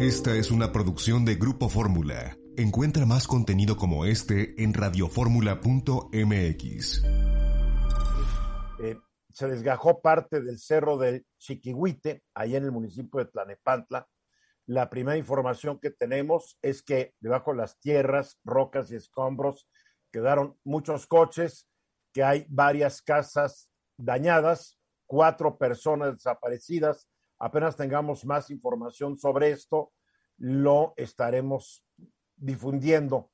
Esta es una producción de Grupo Fórmula. Encuentra más contenido como este en radioformula.mx. Eh, se desgajó parte del cerro del Chiquihuite, ahí en el municipio de Tlanepantla. La primera información que tenemos es que debajo de las tierras, rocas y escombros quedaron muchos coches, que hay varias casas dañadas, cuatro personas desaparecidas. Apenas tengamos más información sobre esto, lo estaremos difundiendo.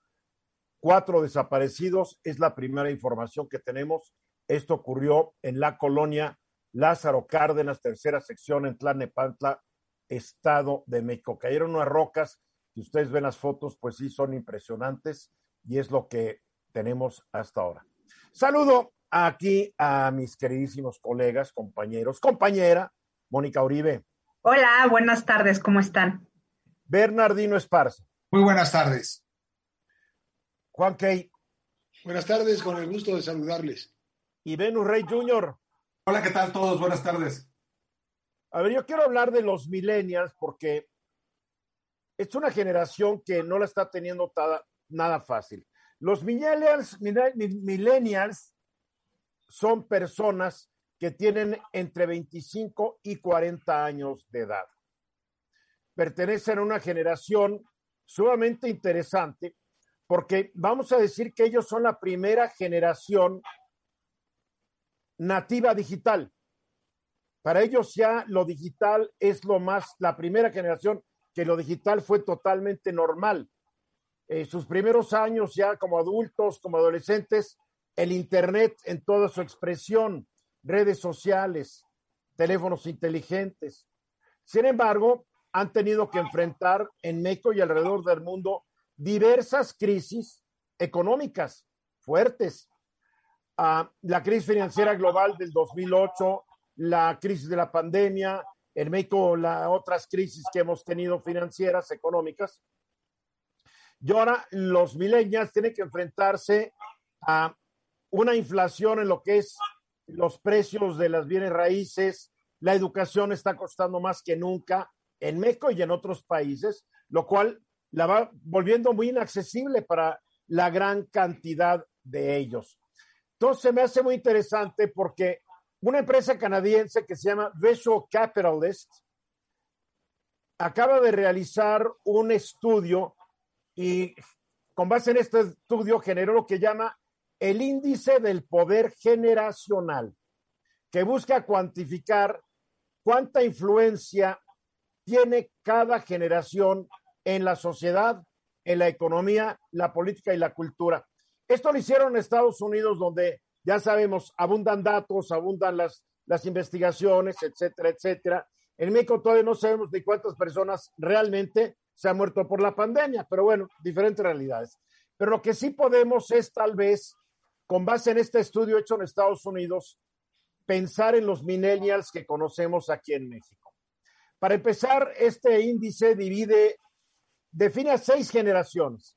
Cuatro desaparecidos es la primera información que tenemos. Esto ocurrió en la colonia Lázaro Cárdenas, tercera sección en Tlanepantla, Estado de México. Cayeron unas rocas, si ustedes ven las fotos, pues sí son impresionantes y es lo que tenemos hasta ahora. Saludo aquí a mis queridísimos colegas, compañeros, compañera, Mónica Uribe. Hola, buenas tardes, ¿cómo están? Bernardino Esparza. Muy buenas tardes. Juan Key. Buenas tardes, con el gusto de saludarles. Y Venus Rey Jr. Hola, ¿qué tal todos? Buenas tardes. A ver, yo quiero hablar de los millennials porque es una generación que no la está teniendo nada fácil. Los millennials, millennials son personas que tienen entre 25 y 40 años de edad. Pertenecen a una generación sumamente interesante porque vamos a decir que ellos son la primera generación nativa digital. Para ellos ya lo digital es lo más, la primera generación que lo digital fue totalmente normal. Eh, sus primeros años ya como adultos, como adolescentes, el Internet en toda su expresión, redes sociales, teléfonos inteligentes. Sin embargo, han tenido que enfrentar en México y alrededor del mundo diversas crisis económicas fuertes. Ah, la crisis financiera global del 2008, la crisis de la pandemia, en México las otras crisis que hemos tenido financieras, económicas. Y ahora los millennials tienen que enfrentarse a una inflación en lo que es los precios de las bienes raíces, la educación está costando más que nunca en México y en otros países, lo cual la va volviendo muy inaccesible para la gran cantidad de ellos. Entonces me hace muy interesante porque una empresa canadiense que se llama Visual Capitalist acaba de realizar un estudio y con base en este estudio generó lo que llama el índice del poder generacional, que busca cuantificar cuánta influencia tiene cada generación en la sociedad, en la economía, la política y la cultura. Esto lo hicieron en Estados Unidos, donde ya sabemos, abundan datos, abundan las, investigaciones, etcétera, etcétera. En México todavía no sabemos de cuántas personas realmente se han muerto por la pandemia, pero bueno, diferentes realidades. Pero lo que sí podemos es tal vez, con base en este estudio hecho en Estados Unidos, pensar en los millennials que conocemos aquí en México. Para empezar, este índice divide, define a seis generaciones.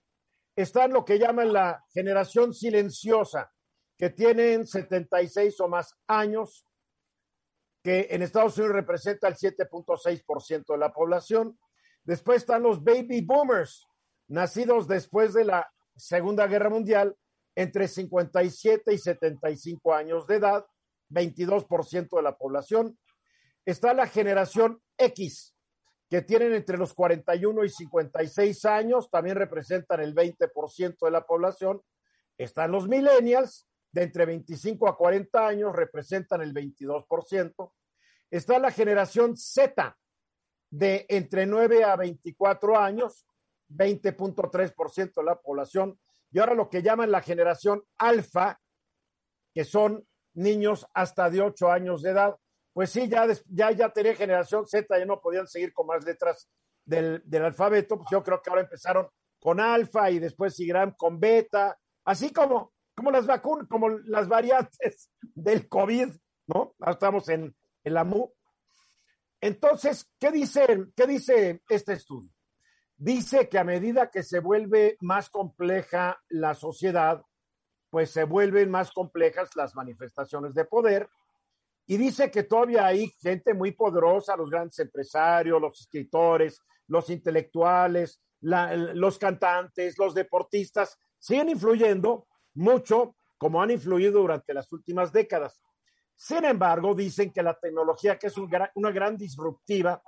Está lo que llaman la generación silenciosa, que tienen 76 o más años, que en Estados Unidos representa el 7.6% de la población. Después están los baby boomers, nacidos después de la Segunda Guerra Mundial, entre 57 y 75 años de edad, 22% de la población. Está la generación X, que tienen entre los 41 y 56 años, también representan el 20% de la población. Están los millennials, de entre 25 a 40 años, representan el 22%. Está la generación Z, de entre 9 a 24 años, 20.3% de la población, y ahora lo que llaman la generación alfa, que son niños hasta de 8 años de edad. Pues sí, ya, ya, ya tenía generación Z, ya no podían seguir con más letras del, alfabeto, pues yo creo que ahora empezaron con alfa y después seguirán con beta, así como, como las vacunas, como las variantes del COVID, ¿no? Ahora estamos en, en la MU. Entonces, ¿qué dice, ¿qué dice este estudio? Dice que a medida que se vuelve más compleja la sociedad, pues se vuelven más complejas las manifestaciones de poder. Y dice que todavía hay gente muy poderosa, los grandes empresarios, los escritores, los intelectuales, los cantantes, los deportistas, siguen influyendo mucho como han influido durante las últimas décadas. Sin embargo, dicen que la tecnología, que es una gran disruptiva,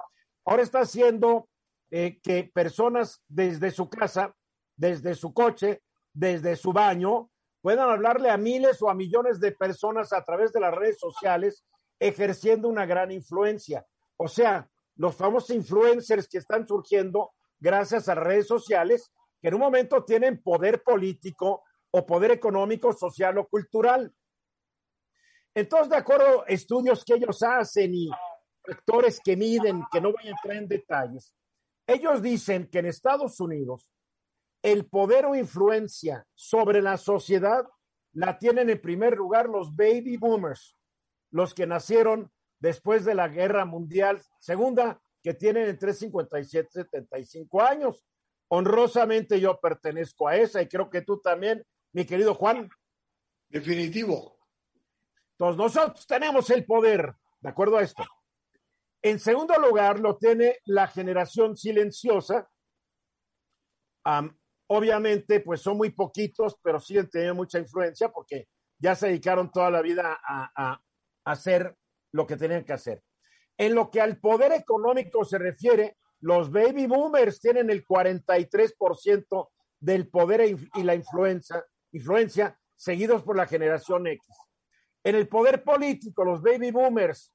ahora está haciendo eh, que personas desde su casa, desde su coche, desde su baño, puedan hablarle a miles o a millones de personas a través de las redes sociales, ejerciendo una gran influencia. O sea, los famosos influencers que están surgiendo gracias a redes sociales, que en un momento tienen poder político o poder económico, social o cultural. Entonces, de acuerdo a estudios que ellos hacen y factores que miden, que no voy a entrar en detalles, ellos dicen que en Estados Unidos el poder o influencia sobre la sociedad la tienen en primer lugar los baby boomers, los que nacieron después de la Guerra Mundial Segunda, que tienen entre 57 y 75 años. Honrosamente yo pertenezco a esa y creo que tú también, mi querido Juan. Definitivo. Entonces nosotros tenemos el poder, ¿de acuerdo a esto? En segundo lugar, lo tiene la generación silenciosa. obviamente, pues son muy poquitos, pero siguen teniendo mucha influencia porque ya se dedicaron toda la vida a, hacer lo que tenían que hacer. En lo que al poder económico se refiere, los baby boomers tienen el 43% del poder y la influencia, influencia, seguidos por la generación X. En el poder político, los baby boomers.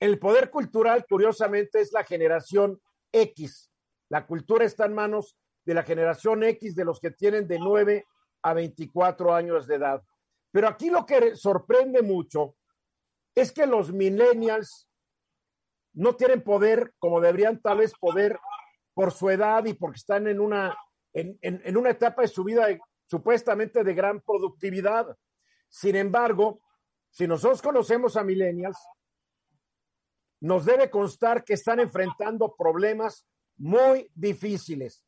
El poder cultural, curiosamente, es la generación X. La cultura está en manos de la generación X, de los que tienen de 9 a 24 años de edad. Pero aquí lo que sorprende mucho es que los millennials no tienen poder como deberían tal vez poder por su edad y porque están en una, en, una etapa de su vida supuestamente de gran productividad. Sin embargo, si nosotros conocemos a millennials, nos debe constar que están enfrentando problemas muy difíciles,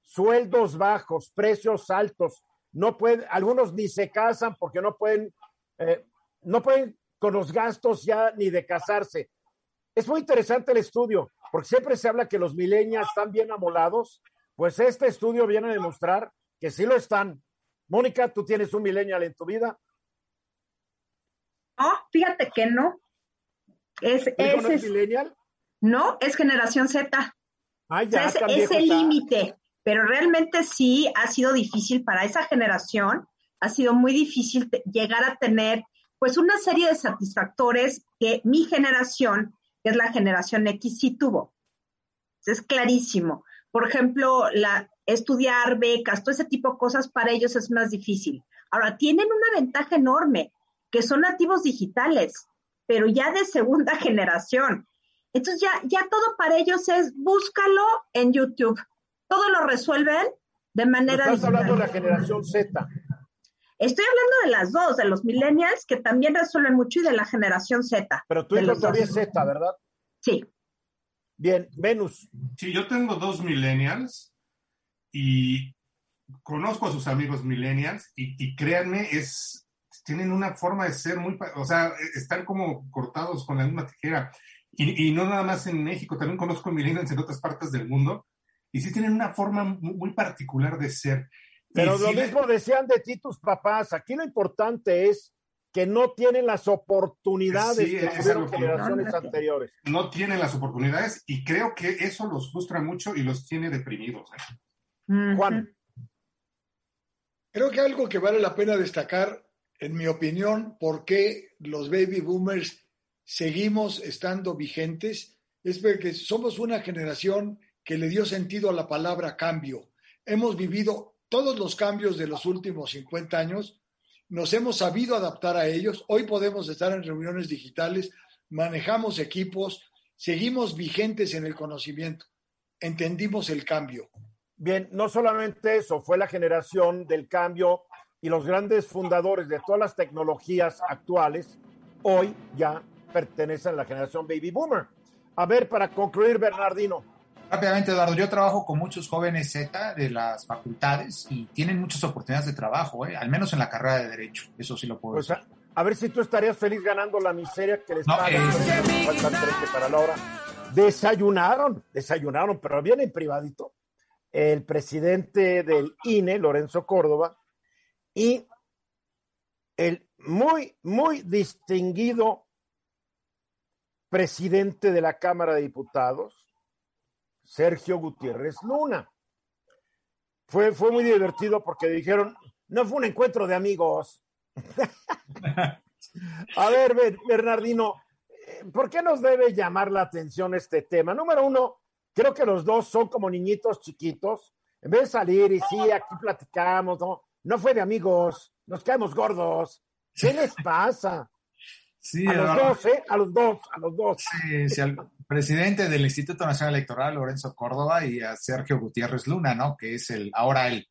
sueldos bajos, precios altos, no pueden, algunos ni se casan porque no pueden, eh, no pueden con los gastos ya ni de casarse. Es muy interesante el estudio, porque siempre se habla que los milenios están bien amolados, pues este estudio viene a demostrar que sí lo están. Mónica, ¿tú tienes un millennial en tu vida? No, fíjate que no. Es, es, no es millennial? No, es generación Z. Ah, ya, es, el límite, pero realmente sí ha sido difícil para esa generación, ha sido muy difícil llegar a tener pues una serie de satisfactores que mi generación, que es la generación X, sí tuvo. Es clarísimo. Por ejemplo, la, estudiar becas, todo ese tipo de cosas para ellos es más difícil. Ahora, tienen una ventaja enorme, que son nativos digitales, pero ya de segunda generación. Entonces ya, ya todo para ellos es búscalo en YouTube. Todo lo resuelven de manera... Estás hablando de la generación Z. Estoy hablando de las dos, de los millennials, que también resuelven mucho, y de la generación Z. Pero tú hijo todavía es Z, ¿verdad? Sí. Bien, Venus. Sí, yo tengo dos millennials y conozco a sus amigos millennials y, créanme, es, tienen una forma de ser muy, o sea, están como cortados con la misma tijera. Y, no nada más en México, también conozco millennials en otras partes del mundo y sí tienen una forma muy particular de ser. Pero lo mismo decían de ti tus papás. Aquí lo importante es que no tienen las oportunidades que tuvieron generaciones anteriores. No tienen las oportunidades y creo que eso los frustra mucho y los tiene deprimidos. ¿eh? Juan. Creo que algo que vale la pena destacar, en mi opinión, por qué los baby boomers seguimos estando vigentes, es porque somos una generación que le dio sentido a la palabra cambio. Hemos vivido todos los cambios de los últimos 50 años, nos hemos sabido adaptar a ellos. Hoy podemos estar en reuniones digitales, manejamos equipos, seguimos vigentes en el conocimiento, entendimos el cambio. Bien, no solamente eso, fue la generación del cambio y los grandes fundadores de todas las tecnologías actuales, hoy ya pertenecen a la generación baby boomer. A ver, para concluir, Bernardino, Rápidamente, Eduardo, yo trabajo con muchos jóvenes Z de las facultades y tienen muchas oportunidades de trabajo, ¿eh? al menos en la carrera de Derecho. Eso sí lo puedo pues A, ver si tú estarías feliz ganando la miseria que les no, pagan eh, para la hora. Desayunaron, desayunaron, pero bien en privadito, el presidente del INE, Lorenzo Córdoba, y el muy, muy distinguido presidente de la Cámara de Diputados, Sergio Gutiérrez Luna. Fue, fue muy divertido porque dijeron, no fue un encuentro de amigos. A ver, Bernardino, ¿por qué nos debe llamar la atención este tema? Número uno, creo que los dos son como niñitos chiquitos. En vez de salir y sí, aquí platicamos, no, no fue de amigos, nos caemos gordos. ¿Qué les pasa? Sí, a los dos, ¿eh? A los dos, a los dos. Sí, sí, al presidente del Instituto Nacional Electoral, Lorenzo Córdoba, y a Sergio Gutiérrez Luna, ¿no? Que es el, ahora el,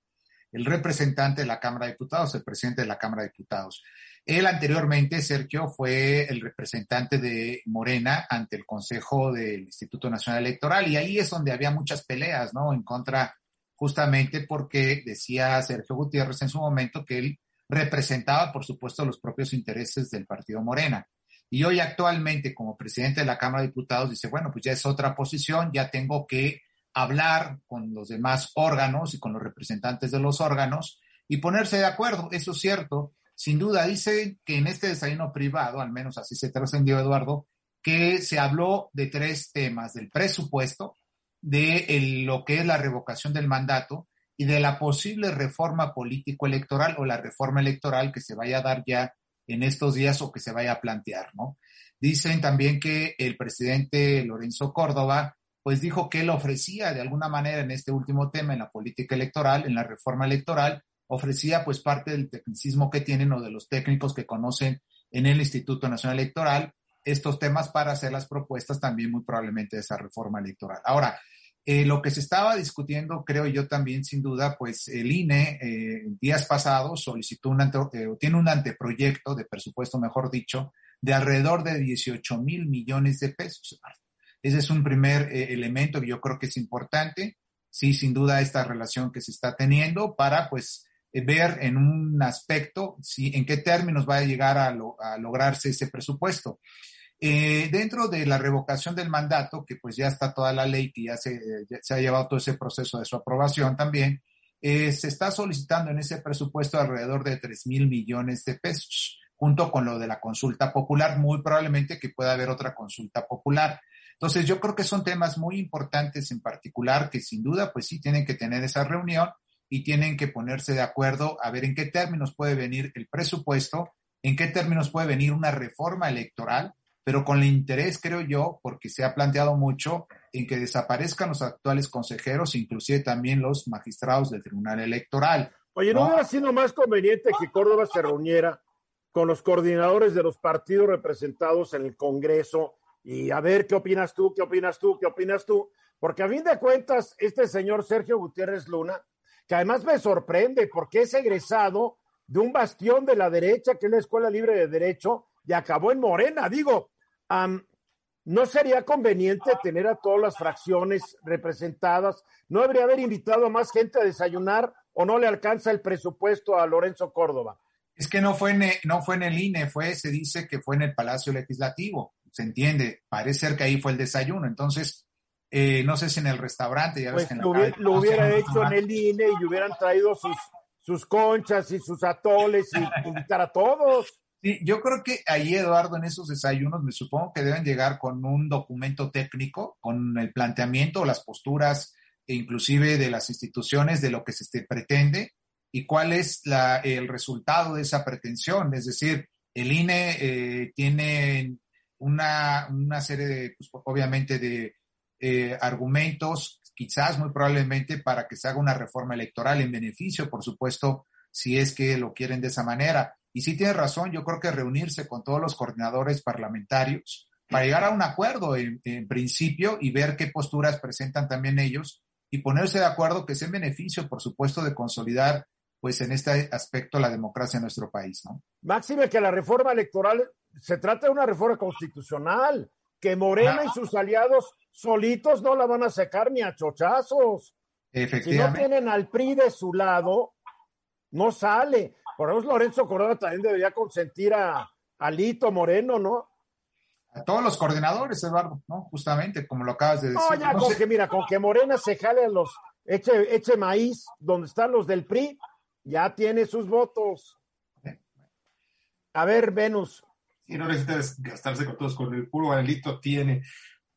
el representante de la Cámara de Diputados, el presidente de la Cámara de Diputados. Él anteriormente, Sergio, fue el representante de Morena ante el Consejo del Instituto Nacional Electoral y ahí es donde había muchas peleas, ¿no? En contra, justamente porque decía Sergio Gutiérrez en su momento que él representaba, por supuesto, los propios intereses del partido Morena. Y hoy actualmente, como presidente de la Cámara de Diputados, dice, bueno, pues ya es otra posición, ya tengo que hablar con los demás órganos y con los representantes de los órganos y ponerse de acuerdo. Eso es cierto. Sin duda, dice que en este desayuno privado, al menos así se trascendió Eduardo, que se habló de tres temas, del presupuesto, de lo que es la revocación del mandato y de la posible reforma político-electoral o la reforma electoral que se vaya a dar ya en estos días o que se vaya a plantear, ¿no? Dicen también que el presidente Lorenzo Córdoba, pues dijo que él ofrecía de alguna manera en este último tema, en la política electoral, en la reforma electoral, ofrecía pues parte del tecnicismo que tienen o de los técnicos que conocen en el Instituto Nacional Electoral estos temas para hacer las propuestas también muy probablemente de esa reforma electoral. Ahora, eh, lo que se estaba discutiendo, creo yo también, sin duda, pues el INE eh, días pasados solicitó un ante, eh, tiene un anteproyecto de presupuesto, mejor dicho, de alrededor de 18 mil millones de pesos. Ese es un primer elemento que yo creo que es importante. Sí, sin duda, esta relación que se está teniendo para, pues, ver en un aspecto si, en qué términos va a llegar a, a lograrse ese presupuesto. Eh, dentro de la revocación del mandato, que pues ya está toda la ley, que ya se, se ha llevado todo ese proceso de su aprobación también, eh, se está solicitando en ese presupuesto alrededor de 3 mil millones de pesos, junto con lo de la consulta popular, muy probablemente que pueda haber otra consulta popular. Entonces, yo creo que son temas muy importantes en particular que sin duda, pues sí tienen que tener esa reunión y tienen que ponerse de acuerdo a ver en qué términos puede venir el presupuesto, en qué términos puede venir una reforma electoral, pero con el interés, creo yo, porque se ha planteado mucho en que desaparezcan los actuales consejeros, inclusive también los magistrados del Tribunal Electoral. Oye, ¿no, hubiera sido más conveniente que Córdoba se reuniera con los coordinadores de los partidos representados en el Congreso y a ver qué opinas tú, qué opinas tú, qué opinas tú? Porque a fin de cuentas, este señor Sergio Gutiérrez Luna, que además me sorprende porque es egresado de un bastión de la derecha, que es la Escuela Libre de Derecho, y acabó en Morena. Digo, ¿no sería conveniente tener a todas las fracciones representadas? ¿No habría haber invitado a más gente a desayunar o no le alcanza el presupuesto a Lorenzo Córdoba? Es que no fue en, no fue en el INE, fue, se dice que fue en el Palacio Legislativo. Se entiende, parece ser que ahí fue el desayuno. Entonces, eh, no sé si en el restaurante. Ya pues lo, hubiera, hecho en el INE y hubieran traído sus, sus conchas y sus atoles y invitar a todos. Sí, yo creo que ahí, Eduardo, en esos desayunos, me supongo que deben llegar con un documento técnico, con el planteamiento o las posturas, e inclusive de las instituciones, de lo que se pretende y cuál es la, el resultado de esa pretensión. Es decir, el INE eh, tiene una, una, serie de, pues, obviamente, de eh, argumentos, quizás muy probablemente, para que se haga una reforma electoral en beneficio, por supuesto, si es que lo quieren de esa manera y sí tiene razón, yo creo que reunirse con todos los coordinadores parlamentarios para llegar a un acuerdo en, principio y ver qué posturas presentan también ellos y ponerse de acuerdo que es en beneficio, por supuesto, de consolidar, pues en este aspecto, la democracia en nuestro país, ¿no? Máxime que la reforma electoral se trata de una reforma constitucional, que Morena y sus aliados solitos no la van a sacar ni a chochazos. Si no tienen al PRI de su lado, no sale. Por eso Lorenzo Córdoba también debería consentir a Alito Moreno, ¿no? A todos los coordinadores, Eduardo, ¿no? Justamente, como lo acabas de decir. No, ya con que, mira, con que Morena se jale a los, eche, eche maíz, donde están los del PRI, ya tiene sus votos. A ver, Venus. Y no necesita gastarse con todos, con el puro anelito tiene.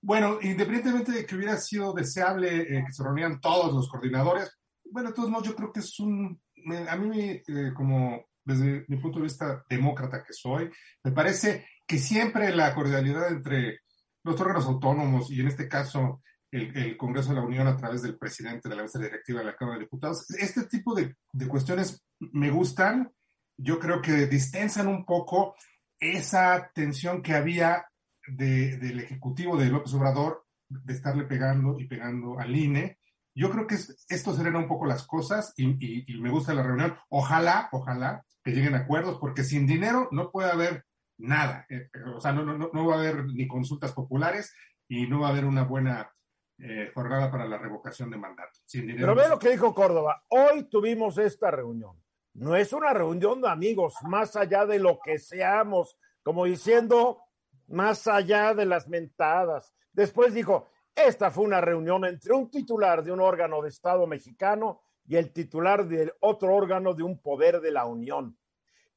Bueno, independientemente de que hubiera sido deseable eh, que se reunieran todos los coordinadores, bueno, de todos modos yo creo que es un, a mí eh, como desde mi punto de vista demócrata que soy, me parece que siempre la cordialidad entre los órganos autónomos y en este caso el, Congreso de la Unión a través del presidente de la mesa directiva de la Cámara de Diputados, este tipo de, de cuestiones me gustan, yo creo que distensan un poco esa tensión que había de, del Ejecutivo de López Obrador de estarle pegando y pegando al INE. Yo creo que esto serena un poco las cosas y, y, me gusta la reunión. Ojalá, ojalá que lleguen a acuerdos, porque sin dinero no puede haber nada. Eh, o sea, no, no, no va a haber ni consultas populares y no va a haber una buena eh, jornada para la revocación de mandato. Sin dinero, Pero ve lo que dijo Córdoba. Hoy tuvimos esta reunión. No es una reunión de amigos, más allá de lo que seamos, como diciendo, más allá de las mentadas. Después dijo, esta fue una reunión entre un titular de un órgano de Estado mexicano y el titular de otro órgano de un poder de la Unión.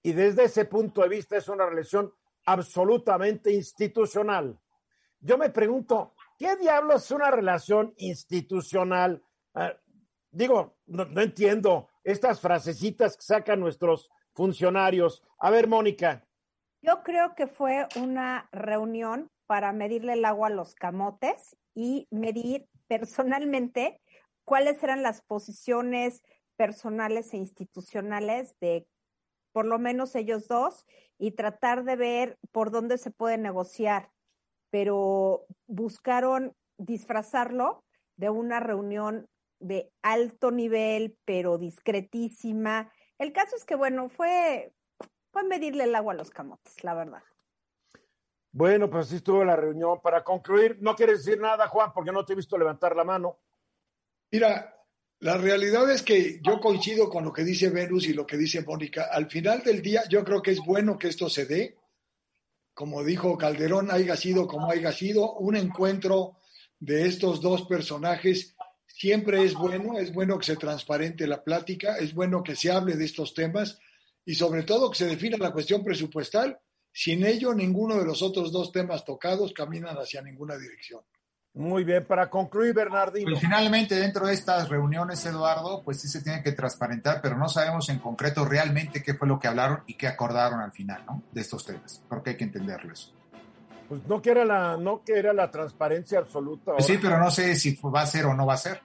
Y desde ese punto de vista es una relación absolutamente institucional. Yo me pregunto, ¿qué diablos es una relación institucional? Ah, digo, no, no entiendo estas frasecitas que sacan nuestros funcionarios. A ver, Mónica. Yo creo que fue una reunión para medirle el agua a los camotes y medir personalmente cuáles eran las posiciones personales e institucionales de por lo menos ellos dos y tratar de ver por dónde se puede negociar. Pero buscaron disfrazarlo de una reunión de alto nivel, pero discretísima. El caso es que, bueno, fue, fue medirle el agua a los camotes, la verdad. Bueno, pues así estuvo la reunión. Para concluir, no quieres decir nada, Juan, porque no te he visto levantar la mano. Mira, la realidad es que yo coincido con lo que dice Venus y lo que dice Mónica. Al final del día, yo creo que es bueno que esto se dé. Como dijo Calderón, haya sido como haya sido, un encuentro de estos dos personajes siempre es bueno, es bueno que se transparente la plática, es bueno que se hable de estos temas y sobre todo que se defina la cuestión presupuestal. Sin ello, ninguno de los otros dos temas tocados caminan hacia ninguna dirección. Muy bien, para concluir, Bernardino. Pues finalmente, dentro de estas reuniones, Eduardo, pues sí se tiene que transparentar, pero no sabemos en concreto realmente qué fue lo que hablaron y qué acordaron al final, ¿no? De estos temas, porque hay que entenderlo eso. Pues no que era la, no que era la transparencia absoluta. Pues sí, pero no sé si va a ser o no va a ser.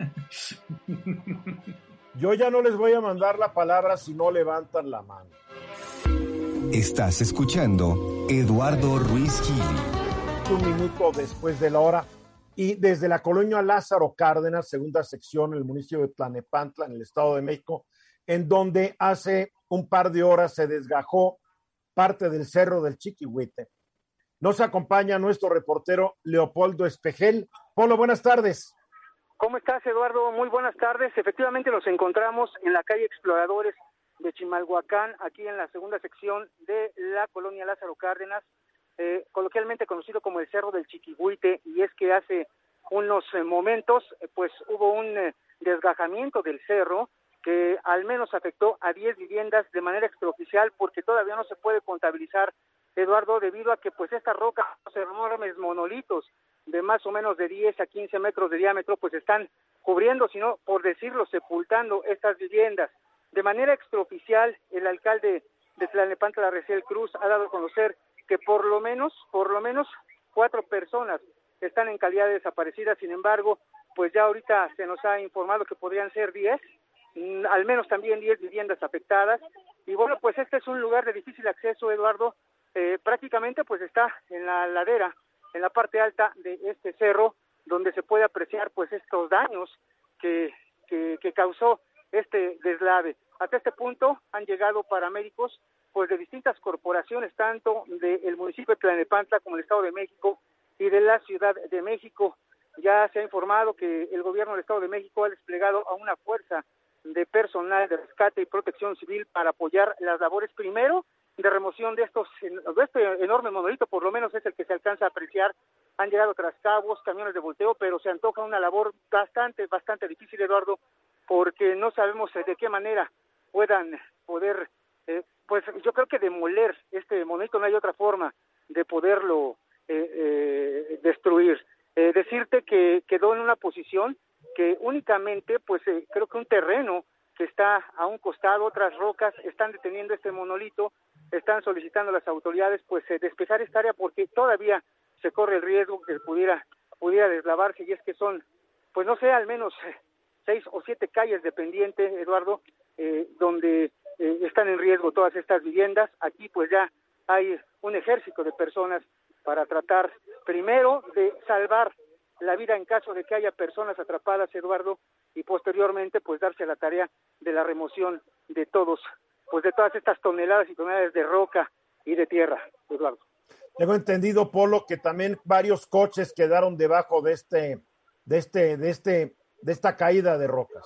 Yo ya no les voy a mandar la palabra si no levantan la mano. Estás escuchando Eduardo Ruiz Gil. Un minuto después de la hora. Y desde la colonia Lázaro Cárdenas, segunda sección, el municipio de Tlanepantla, en el Estado de México, en donde hace un par de horas se desgajó parte del cerro del Chiquihuite nos acompaña nuestro reportero Leopoldo Espejel. Polo, buenas tardes. ¿Cómo estás, Eduardo? Muy buenas tardes. Efectivamente, nos encontramos en la calle Exploradores de Chimalhuacán, aquí en la segunda sección de la colonia Lázaro Cárdenas, eh, coloquialmente conocido como el Cerro del Chiquihuite, y es que hace unos eh, momentos, eh, pues hubo un desgajamiento del cerro que al menos afectó a 10 viviendas de manera extraoficial porque todavía no se puede contabilizar Eduardo, debido a que pues estas rocas, enormes monolitos de más o menos de 10 a 15 metros de diámetro, pues están cubriendo, sino por decirlo, sepultando estas viviendas. De manera extraoficial, el alcalde de Tlalnepantla, Reciel Cruz, ha dado a conocer que por lo menos, por lo menos cuatro personas están en calidad de desaparecidas, sin embargo, pues ya ahorita se nos ha informado que podrían ser 10, mm, al menos también 10 viviendas afectadas. Y bueno, pues este es un lugar de difícil acceso, Eduardo, eh, prácticamente pues está en la ladera, en la parte alta de este cerro, donde se puede apreciar pues estos daños que, que, causó este deslave. Hasta este punto han llegado paramédicos pues de distintas corporaciones, tanto del municipio de Tlanepantla como el Estado de México y de la Ciudad de México. Ya se ha informado que el gobierno del Estado de México ha desplegado a una fuerza de personal de rescate y protección civil para apoyar las labores primero de remoción de estos, de este enorme monolito, por lo menos es el que se alcanza a apreciar. Han llegado trascabos, camiones de volteo, pero se antoja una labor bastante, bastante difícil, Eduardo, porque no sabemos de qué manera puedan poder, eh, pues yo creo que demoler este monolito, no hay otra forma de poderlo eh, eh, destruir. decirte que quedó en una posición que únicamente, pues creo que un terreno que está a un costado, otras rocas están deteniendo este monolito, están solicitando a las autoridades pues despejar esta área porque todavía se corre el riesgo que pudiera pudiera deslavarse y es que son pues no sé al menos seis o siete calles de pendiente Eduardo eh, donde eh, están en riesgo todas estas viviendas. Aquí pues ya hay un ejército de personas para tratar primero de salvar la vida en caso de que haya personas atrapadas Eduardo y posteriormente pues darse la tarea de la remoción de todos pues de todas estas toneladas y toneladas de roca y de tierra Eduardo tengo entendido, Polo, que también varios coches quedaron debajo de este, de este, de este, de esta caída de rocas.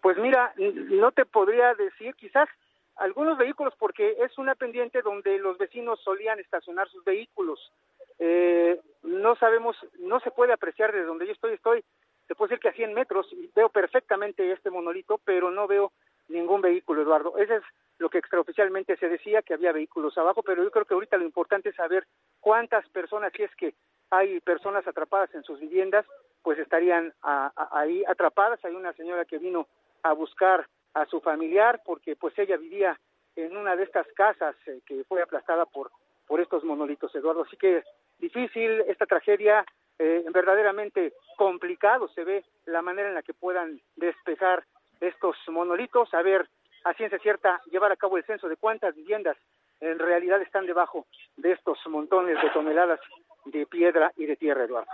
Pues mira, no te podría decir, quizás algunos vehículos, porque es una pendiente donde los vecinos solían estacionar sus vehículos. Eh, no sabemos, no se puede apreciar desde donde yo estoy, estoy, te puedo decir que a 100 metros veo perfectamente este monolito, pero no veo ningún vehículo, Eduardo. Ese es lo que extraoficialmente se decía, que había vehículos abajo, pero yo creo que ahorita lo importante es saber cuántas personas, si es que hay personas atrapadas en sus viviendas, pues estarían ahí atrapadas. Hay una señora que vino a buscar a su familiar porque pues ella vivía en una de estas casas eh, que fue aplastada por, por estos monolitos, Eduardo. Así que difícil esta tragedia, eh, verdaderamente complicado se ve la manera en la que puedan despejar estos monolitos, a ver a ciencia cierta llevar a cabo el censo de cuántas viviendas en realidad están debajo de estos montones de toneladas de piedra y de tierra, Eduardo.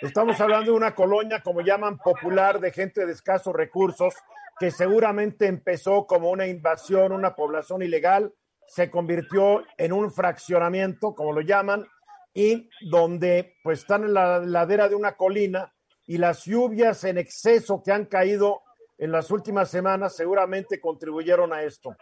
Estamos hablando de una colonia, como llaman, popular, de gente de escasos recursos, que seguramente empezó como una invasión, una población ilegal, se convirtió en un fraccionamiento, como lo llaman, y donde pues están en la ladera de una colina y las lluvias en exceso que han caído en las últimas semanas seguramente contribuyeron a esto.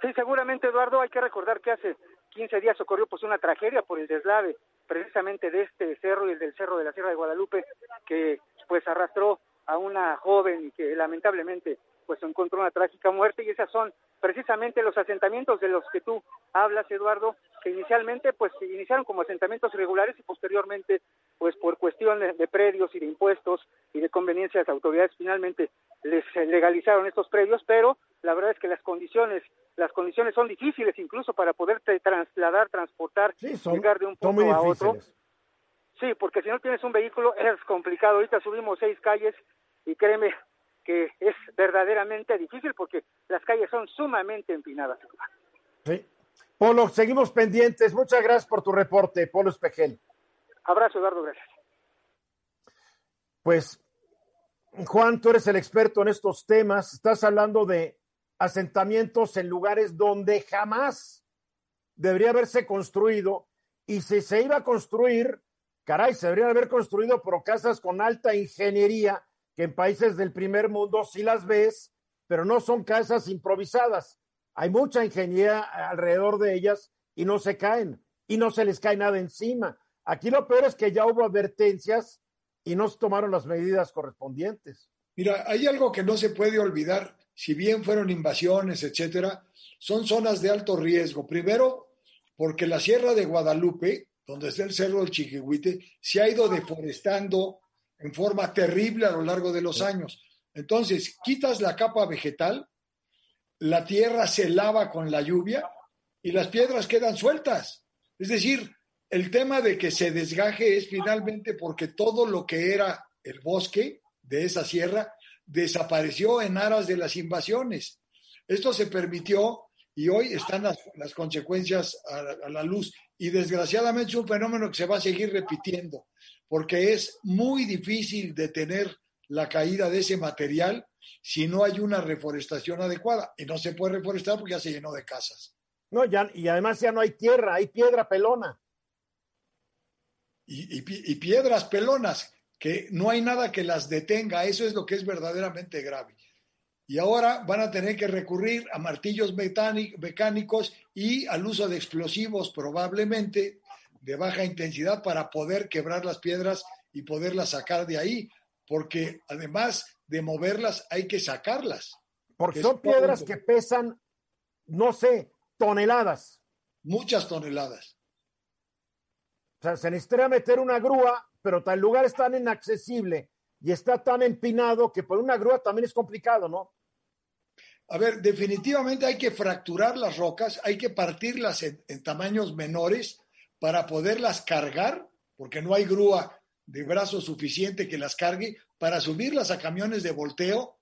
Sí, seguramente, Eduardo. Hay que recordar que hace 15 días ocurrió pues una tragedia por el deslave precisamente de este cerro y el del cerro de la Sierra de Guadalupe que pues arrastró a una joven y que lamentablemente pues encontró una trágica muerte y esas son precisamente los asentamientos de los que tú hablas, Eduardo, que inicialmente pues se iniciaron como asentamientos irregulares y posteriormente pues por cuestiones de predios y de impuestos y de conveniencia de autoridades finalmente les legalizaron estos predios, pero la verdad es que las condiciones las condiciones son difíciles incluso para poder trasladar, transportar, llegar de un punto a otro. Sí, porque si no tienes un vehículo es complicado. Ahorita subimos seis calles y créeme que es verdaderamente difícil porque las calles son sumamente empinadas. Sí. Polo, seguimos pendientes. Muchas gracias por tu reporte, Polo Espejel. Abrazo, Eduardo, gracias. Pues, Juan, tú eres el experto en estos temas. Estás hablando de asentamientos en lugares donde jamás debería haberse construido y si se iba a construir, caray, se deberían haber construido por casas con alta ingeniería que en países del primer mundo sí las ves, pero no son casas improvisadas. Hay mucha ingeniería alrededor de ellas y no se caen y no se les cae nada encima. Aquí lo peor es que ya hubo advertencias y no se tomaron las medidas correspondientes. Mira, hay algo que no se puede olvidar si bien fueron invasiones, etcétera, son zonas de alto riesgo. Primero, porque la Sierra de Guadalupe, donde está el Cerro del Chiquihuite, se ha ido deforestando en forma terrible a lo largo de los años. Entonces, quitas la capa vegetal, la tierra se lava con la lluvia y las piedras quedan sueltas. Es decir, el tema de que se desgaje es finalmente porque todo lo que era el bosque de esa sierra desapareció en aras de las invasiones. Esto se permitió y hoy están las, consecuencias a, la luz. Y desgraciadamente es un fenómeno que se va a seguir repitiendo, porque es muy difícil detener la caída de ese material si no hay una reforestación adecuada. Y no se puede reforestar porque ya se llenó de casas. No, ya, y además ya no hay tierra, hay piedra pelona. Y piedras pelonas que no hay nada que las detenga, eso es lo que es verdaderamente grave. Y ahora van a tener que recurrir a martillos mecánicos y al uso de explosivos probablemente de baja intensidad para poder quebrar las piedras y poderlas sacar de ahí, porque además de moverlas hay que sacarlas. Porque son piedras que pesan, no sé, toneladas. Muchas toneladas. Sea, se necesitaría meter una grúa, pero tal lugar es tan inaccesible y está tan empinado que por una grúa también es complicado, ¿no? A ver, definitivamente hay que fracturar las rocas, hay que partirlas en tamaños menores para poderlas cargar, porque no hay grúa de brazo suficiente que las cargue, para subirlas a camiones de volteo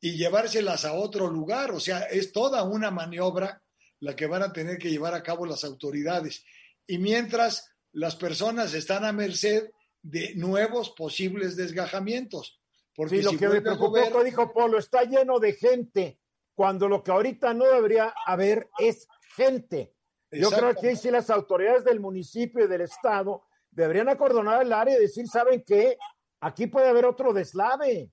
y llevárselas a otro lugar. O sea, es toda una maniobra la que van a tener que llevar a cabo las autoridades. Y mientras las personas están a merced de nuevos posibles desgajamientos. Porque sí, lo que me preocupó, dijo Polo, está lleno de gente, cuando lo que ahorita no debería haber es gente. Yo creo que si las autoridades del municipio y del estado deberían acordonar el área y decir, ¿saben qué? Aquí puede haber otro deslave.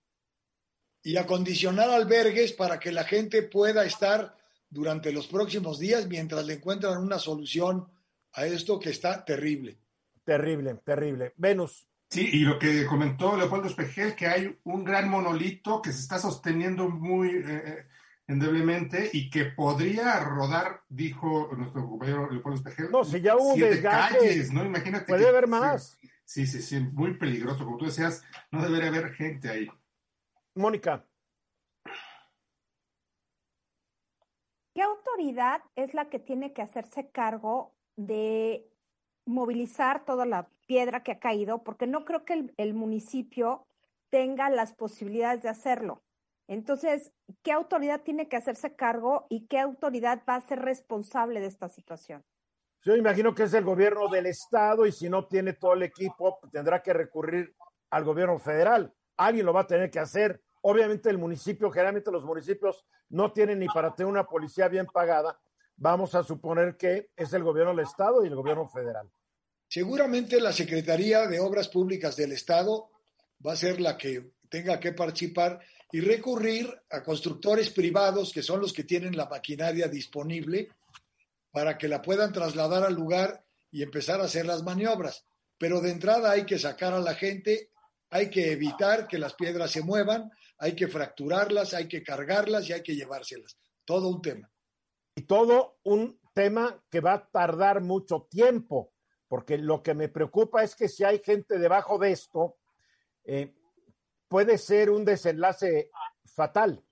Y acondicionar albergues para que la gente pueda estar durante los próximos días mientras le encuentran una solución a esto que está terrible. Terrible, terrible. Venus. Sí, y lo que comentó Leopoldo Espejel, que hay un gran monolito que se está sosteniendo muy eh, eh, endeblemente y que podría rodar, dijo nuestro compañero Leopoldo Espejel. No, si ya hubo desgaste. calles, ¿no? Imagínate. Puede haber más. Sí, sí, sí, muy peligroso. Como tú decías, no debería haber gente ahí. Mónica. ¿Qué autoridad es la que tiene que hacerse cargo de movilizar toda la piedra que ha caído? Porque no creo que el, municipio tenga las posibilidades de hacerlo. Entonces, ¿qué autoridad tiene que hacerse cargo y qué autoridad va a ser responsable de esta situación? Yo imagino que es el gobierno del estado y si no tiene todo el equipo, tendrá que recurrir al gobierno federal. Alguien lo va a tener que hacer. Obviamente el municipio, generalmente los municipios no tienen ni para tener una policía bien pagada. Vamos a suponer que es el gobierno del estado y el gobierno federal. Seguramente la Secretaría de Obras Públicas del Estado va a ser la que tenga que participar y recurrir a constructores privados que son los que tienen la maquinaria disponible para que la puedan trasladar al lugar y empezar a hacer las maniobras. Pero de entrada hay que sacar a la gente, hay que evitar que las piedras se muevan, hay que fracturarlas, hay que cargarlas y hay que llevárselas. Todo un tema. Y todo un tema que va a tardar mucho tiempo, porque lo que me preocupa es que si hay gente debajo de esto, eh, puede ser un desenlace fatal.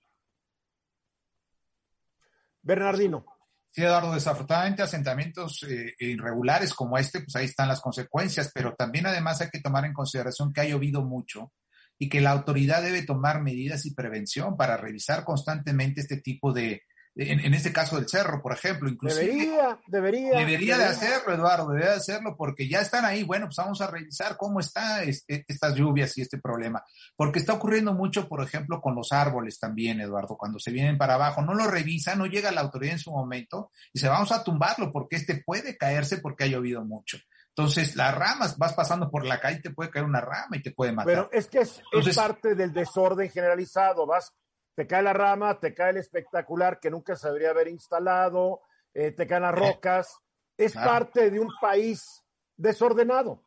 Bernardino. Sí, Eduardo, desafortunadamente asentamientos eh, irregulares como este, pues ahí están las consecuencias, pero también además hay que tomar en consideración que ha llovido mucho y que la autoridad debe tomar medidas y prevención para revisar constantemente este tipo de, en, en, este caso del cerro, por ejemplo, inclusive. Debería, debería. Debería de hacerlo, Eduardo, debería de hacerlo, porque ya están ahí. Bueno, pues vamos a revisar cómo están este, estas lluvias y este problema. Porque está ocurriendo mucho, por ejemplo, con los árboles también, Eduardo, cuando se vienen para abajo, no lo revisan, no llega la autoridad en su momento y se vamos a tumbarlo porque este puede caerse porque ha llovido mucho. Entonces, las ramas, vas pasando por la calle, te puede caer una rama y te puede matar. Pero es que es, Entonces, es parte del desorden generalizado, vas te cae la rama, te cae el espectacular que nunca se debería haber instalado, eh, te caen las rocas. Es claro. parte de un país desordenado.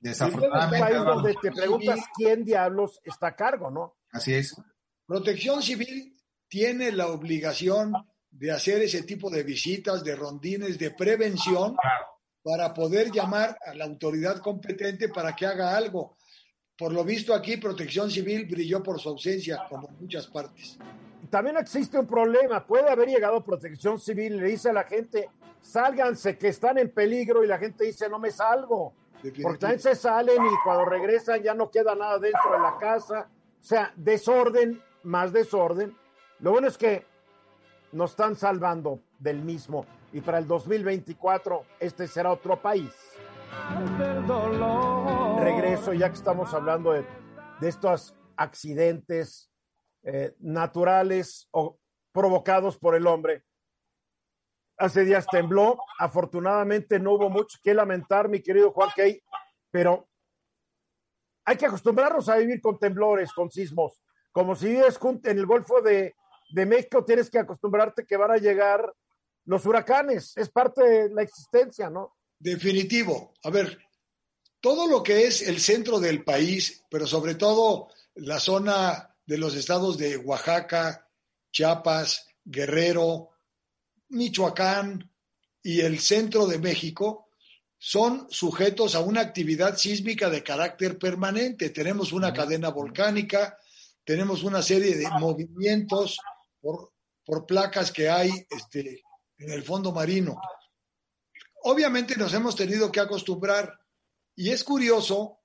Desafortunadamente. un país donde te preguntas quién diablos está a cargo, ¿no? Así es. Protección Civil tiene la obligación de hacer ese tipo de visitas, de rondines, de prevención, claro. para poder llamar a la autoridad competente para que haga algo por lo visto aquí Protección Civil brilló por su ausencia, como en muchas partes. También existe un problema, puede haber llegado Protección Civil y le dice a la gente, sálganse que están en peligro y la gente dice, no me salgo, porque también se salen y cuando regresan ya no queda nada dentro de la casa, o sea, desorden, más desorden. Lo bueno es que nos están salvando del mismo. Y para el 2024 este será otro país regreso, ya que estamos hablando de, estos accidentes eh, naturales o provocados por el hombre. Hace días tembló, afortunadamente no hubo mucho que lamentar, mi querido Juan Key, pero hay que acostumbrarnos a vivir con temblores, con sismos, como si vives en el Golfo de de México tienes que acostumbrarte que van a llegar los huracanes, es parte de la existencia, ¿no? Definitivo. A ver, todo lo que es el centro del país, pero sobre todo la zona de los estados de Oaxaca, Chiapas, Guerrero, Michoacán y el centro de México, son sujetos a una actividad sísmica de carácter permanente. Tenemos una cadena volcánica, tenemos una serie de movimientos por, por placas que hay este, en el fondo marino. Obviamente nos hemos tenido que acostumbrar y es curioso,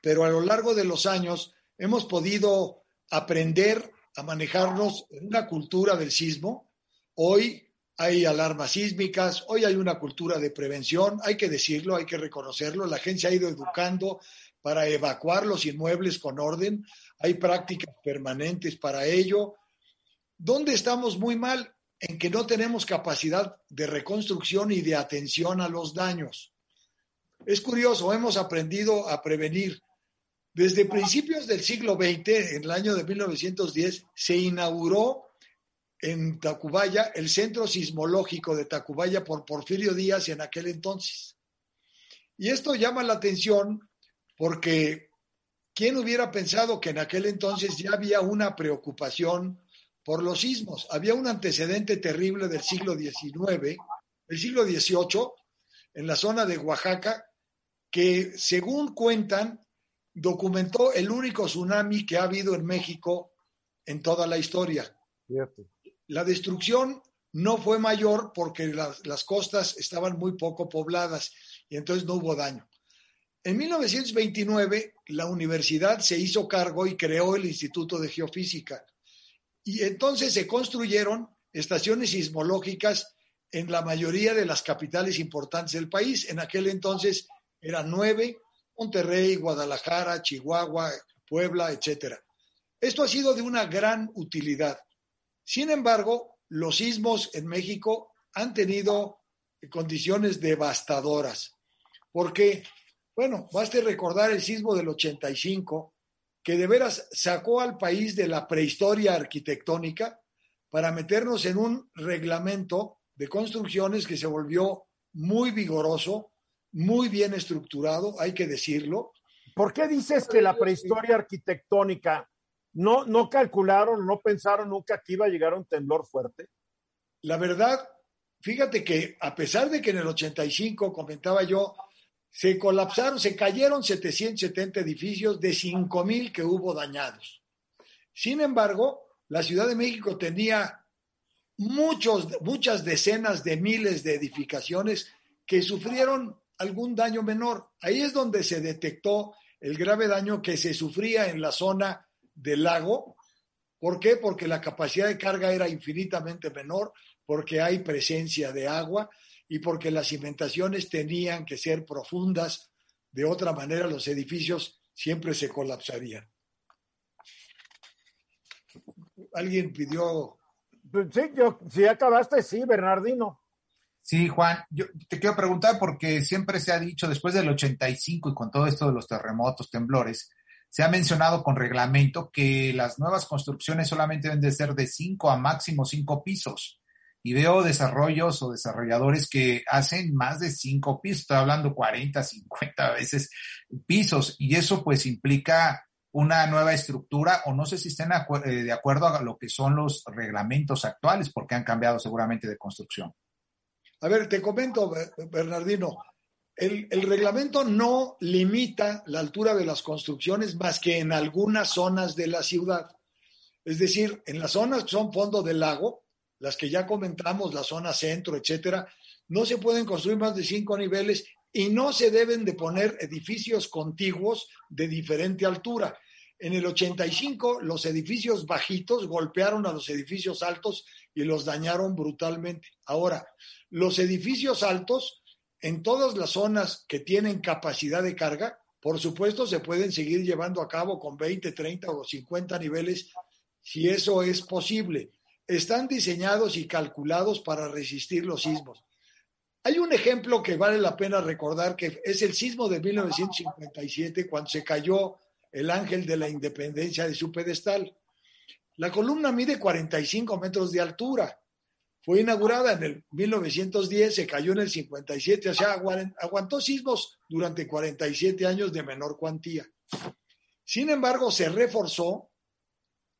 pero a lo largo de los años hemos podido aprender a manejarnos en una cultura del sismo. Hoy hay alarmas sísmicas, hoy hay una cultura de prevención, hay que decirlo, hay que reconocerlo, la se ha ido educando para evacuar los inmuebles con orden, hay prácticas permanentes para ello. ¿Dónde estamos muy mal? En que no tenemos capacidad de reconstrucción y de atención a los daños. Es curioso, hemos aprendido a prevenir. Desde principios del siglo XX, en el año de 1910, se inauguró en Tacubaya el Centro Sismológico de Tacubaya por Porfirio Díaz en aquel entonces. Y esto llama la atención porque ¿quién hubiera pensado que en aquel entonces ya había una preocupación por los sismos? Había un antecedente terrible del siglo XIX, del siglo XVIII, en la zona de Oaxaca, que según cuentan, documentó el único tsunami que ha habido en México en toda la historia. La destrucción no fue mayor porque las, las, costas estaban muy poco pobladas y entonces no hubo daño. En 1929, la universidad se hizo cargo y creó el Instituto de Geofísica. Y entonces se construyeron estaciones sismológicas en la mayoría de las capitales importantes del país. En aquel entonces eran nueve, Monterrey, Guadalajara, Chihuahua, Puebla, etc. Esto ha sido de una gran utilidad. Sin embargo, los sismos en México han tenido condiciones devastadoras. Porque, bueno, baste recordar el sismo del 85, que de veras sacó al país de la prehistoria arquitectónica para meternos en un reglamento de construcciones que se volvió muy vigoroso, muy bien estructurado, hay que decirlo. ¿Por qué dices que la prehistoria arquitectónica no, no calcularon, no pensaron nunca que iba a llegar un temblor fuerte? La verdad, fíjate que a pesar de que en el 85, comentaba yo, se colapsaron, se cayeron 770 edificios de 5.000 que hubo dañados. Sin embargo, la Ciudad de México tenía muchos, muchas decenas de miles de edificaciones que sufrieron algún daño menor. Ahí es donde se detectó el grave daño que se sufría en la zona del lago. ¿Por qué? Porque la capacidad de carga era infinitamente menor, porque hay presencia de agua y porque las cimentaciones tenían que ser profundas. De otra manera, los edificios siempre se colapsarían. ¿Alguien pidió? Sí, yo, si acabaste, sí, Bernardino. Sí, Juan, yo te quiero preguntar porque siempre se ha dicho, después del 85 y con todo esto de los terremotos, temblores, se ha mencionado con reglamento que las nuevas construcciones solamente deben de ser de cinco a máximo cinco pisos. Y veo desarrollos o desarrolladores que hacen más de cinco pisos, estoy hablando 40, 50 veces pisos, y eso pues implica una nueva estructura o no sé si estén de acuerdo a lo que son los reglamentos actuales porque han cambiado seguramente de construcción. A ver, te comento, Bernardino, el, reglamento no limita la altura de las construcciones más que en algunas zonas de la ciudad. Es decir, en las zonas que son fondo del lago, las que ya comentamos, la zona centro, etcétera, no se pueden construir más de cinco niveles y no se deben de poner edificios contiguos de diferente altura. En el 85, los edificios bajitos golpearon a los edificios altos y los dañaron brutalmente. Ahora, los edificios altos, en todas las zonas que tienen capacidad de carga, por supuesto, se pueden seguir llevando a cabo con 20, 30 o 50 niveles, si eso es posible. Están diseñados y calculados para resistir los sismos. Hay un ejemplo que vale la pena recordar, que es el sismo de 1957, cuando se cayó el ángel de la independencia de su pedestal. La columna mide 45 metros de altura. Fue inaugurada en el 1910, se cayó en el 57, o sea, aguantó sismos durante 47 años de menor cuantía. Sin embargo, se reforzó,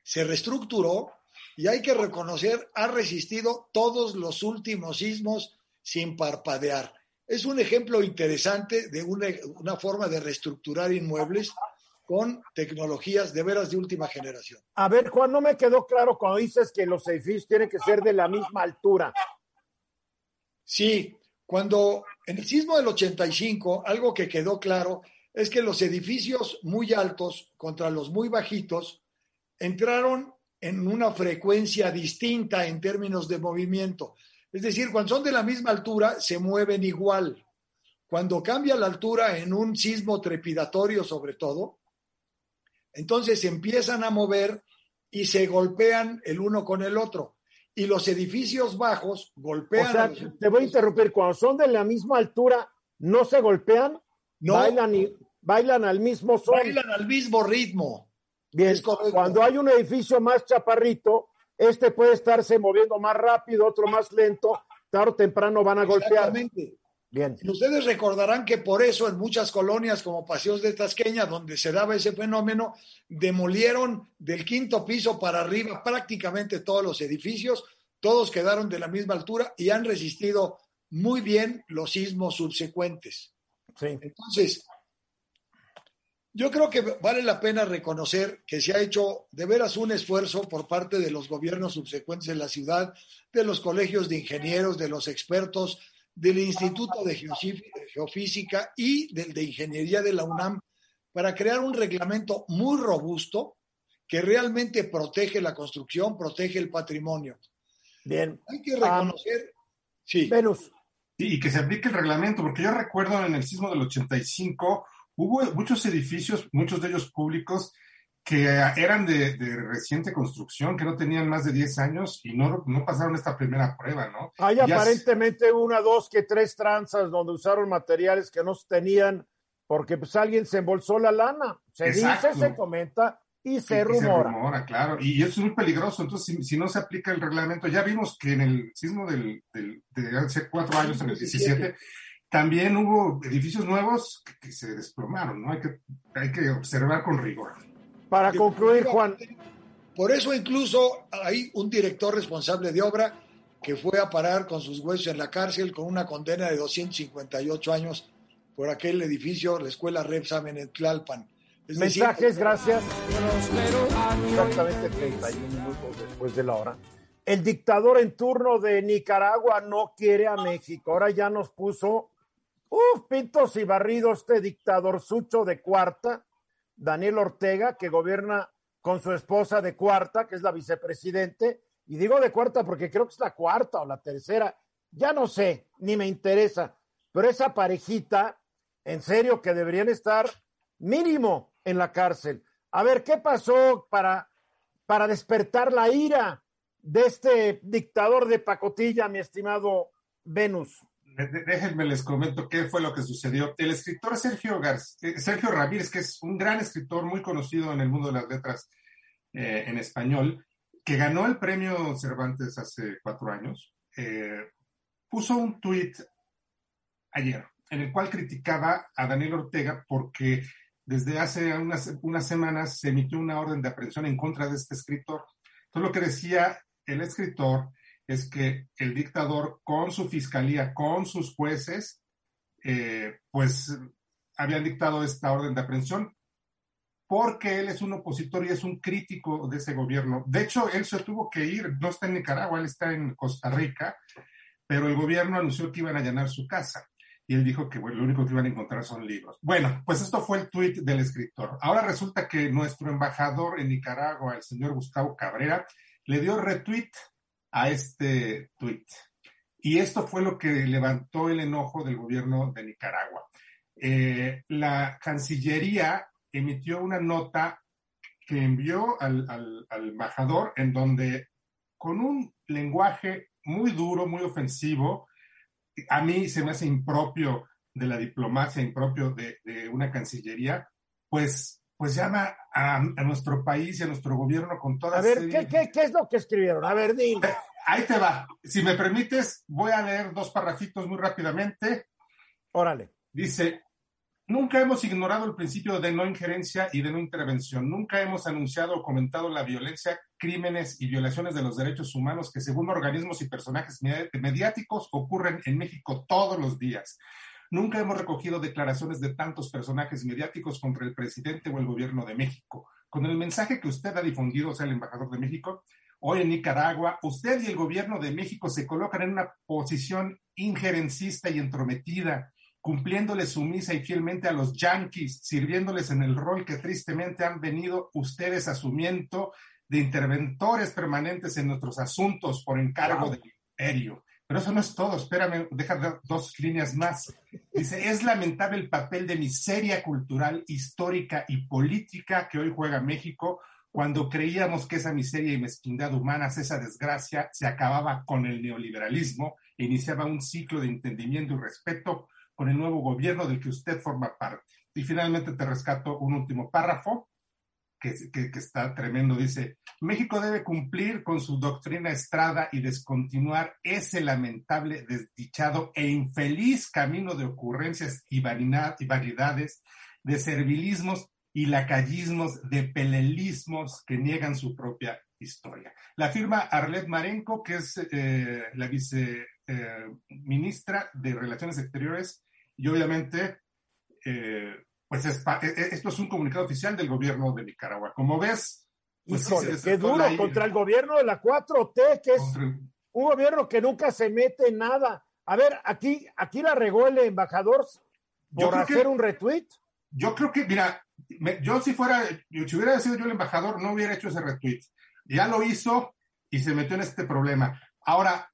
se reestructuró y hay que reconocer, ha resistido todos los últimos sismos sin parpadear. Es un ejemplo interesante de una, una forma de reestructurar inmuebles con tecnologías de veras de última generación. A ver, Juan, no me quedó claro cuando dices que los edificios tienen que ser de la misma altura. Sí, cuando en el sismo del 85, algo que quedó claro es que los edificios muy altos contra los muy bajitos entraron en una frecuencia distinta en términos de movimiento. Es decir, cuando son de la misma altura, se mueven igual. Cuando cambia la altura en un sismo trepidatorio, sobre todo, entonces se empiezan a mover y se golpean el uno con el otro. Y los edificios bajos golpean. O sea, te voy a interrumpir. Cuando son de la misma altura, ¿no se golpean? No. Bailan, y, bailan al mismo son. Bailan al mismo ritmo. Bien, cuando hay un edificio más chaparrito, este puede estarse moviendo más rápido, otro más lento, tarde o temprano van a golpear. Bien. Y ustedes recordarán que por eso en muchas colonias como Paseos de Tasqueña, donde se daba ese fenómeno, demolieron del quinto piso para arriba prácticamente todos los edificios, todos quedaron de la misma altura y han resistido muy bien los sismos subsecuentes. Sí. Entonces, yo creo que vale la pena reconocer que se ha hecho de veras un esfuerzo por parte de los gobiernos subsecuentes en la ciudad, de los colegios de ingenieros, de los expertos, del Instituto de Geofísica y del de Ingeniería de la UNAM para crear un reglamento muy robusto que realmente protege la construcción, protege el patrimonio. Bien. Hay que reconocer. sí. Venus. y que se aplique el reglamento, porque yo recuerdo en el sismo del 85 hubo muchos edificios, muchos de ellos públicos, que eran de, de, reciente construcción, que no tenían más de 10 años y no, no pasaron esta primera prueba, ¿no? Hay Ya aparentemente una, dos, que tres tranzas donde usaron materiales que no tenían porque pues alguien se embolsó la lana. Se Exacto. dice, se comenta y se y rumora. Se rumora, claro. Y eso es muy peligroso. Entonces, si, si, no se aplica el reglamento, ya vimos que en el sismo del, del, de hace cuatro años, en el 17, también hubo edificios nuevos que, que se desplomaron, ¿no? Hay que, hay que observar con rigor. Para concluir, Juan. Por eso incluso hay un director responsable de obra que fue a parar con sus huesos en la cárcel con una condena de 258 años por aquel edificio, la escuela Repsamen en Tlalpan. Es Mensajes, decir, gracias. Exactamente 31 minutos después de la hora. El dictador en turno de Nicaragua no quiere a México. Ahora ya nos puso, uff, pintos y barridos este dictador sucho de cuarta, Daniel Ortega, que gobierna con su esposa de cuarta, que es la vicepresidente. Y digo de cuarta porque creo que es la cuarta o la tercera. Ya no sé, ni me interesa. Pero esa parejita, en serio, que deberían estar mínimo en la cárcel. A ver, ¿qué pasó para, para despertar la ira de este dictador de pacotilla, mi estimado Venus? Déjenme les comento qué fue lo que sucedió. El escritor Sergio, García, Sergio Ramírez, que es un gran escritor muy conocido en el mundo de las letras eh, en español, que ganó el premio Cervantes hace cuatro años, eh, puso un tuit ayer en el cual criticaba a Daniel Ortega porque desde hace unas, unas semanas se emitió una orden de aprehensión en contra de este escritor. Entonces lo que decía el escritor es que el dictador con su fiscalía, con sus jueces, eh, pues habían dictado esta orden de aprehensión porque él es un opositor y es un crítico de ese gobierno. De hecho, él se tuvo que ir, no está en Nicaragua, él está en Costa Rica, pero el gobierno anunció que iban a allanar su casa y él dijo que bueno, lo único que iban a encontrar son libros. Bueno, pues esto fue el tuit del escritor. Ahora resulta que nuestro embajador en Nicaragua, el señor Gustavo Cabrera, le dio retweet a este tuit. Y esto fue lo que levantó el enojo del gobierno de Nicaragua. Eh, la Cancillería emitió una nota que envió al, embajador en donde con un lenguaje muy duro, muy ofensivo, a mí se me hace impropio de la diplomacia, impropio de una Cancillería, pues pues llama a, nuestro país y a nuestro gobierno con toda A ver, ¿qué, qué, qué es lo que escribieron? A ver, dime. Ahí te va. Si me permites, voy a leer dos parrafitos muy rápidamente. Órale. Dice, Nunca hemos ignorado el principio de no injerencia y de no intervención. Nunca hemos anunciado o comentado la violencia, crímenes y violaciones de los derechos humanos que según organismos y personajes mediáticos ocurren en México todos los días. Nunca hemos recogido declaraciones de tantos personajes mediáticos contra el presidente o el gobierno de México. Con el mensaje que usted ha difundido, o sea, el embajador de México, hoy en Nicaragua, usted y el gobierno de México se colocan en una posición injerencista y entrometida cumpliéndole sumisa y fielmente a los yanquis, sirviéndoles en el rol que tristemente han venido ustedes asumiendo de interventores permanentes en nuestros asuntos por encargo del imperio. Pero eso no es todo, espérame, deja dos líneas más. Dice, es lamentable el papel de miseria cultural, histórica y política que hoy juega México cuando creíamos que esa miseria y mezquindad humanas, esa desgracia, se acababa con el neoliberalismo e iniciaba un ciclo de entendimiento y respeto con el nuevo gobierno del que usted forma parte. Y finalmente te rescato un último párrafo que, está tremendo. Dice, México debe cumplir con su doctrina estrada y descontinuar ese lamentable, desdichado e infeliz camino de ocurrencias y, y variedades, de servilismos y lacayismos, de pelelismos que niegan su propia historia. La firma Arlet Marenco, que es eh, la vice eh, de Relaciones Exteriores y obviamente, eh, pues e, e, esto es un comunicado oficial del gobierno de Nicaragua. Como ves, pues qué duro contra el gobierno de la 4T, que es un gobierno que nunca se mete en nada. A ver, aquí, aquí la regó el embajador por hacer un retweet. Yo creo que, mira, yo si fuera, si hubiera sido yo el embajador, no hubiera hecho ese retweet. Ya lo hizo y se metió en este problema. Ahora,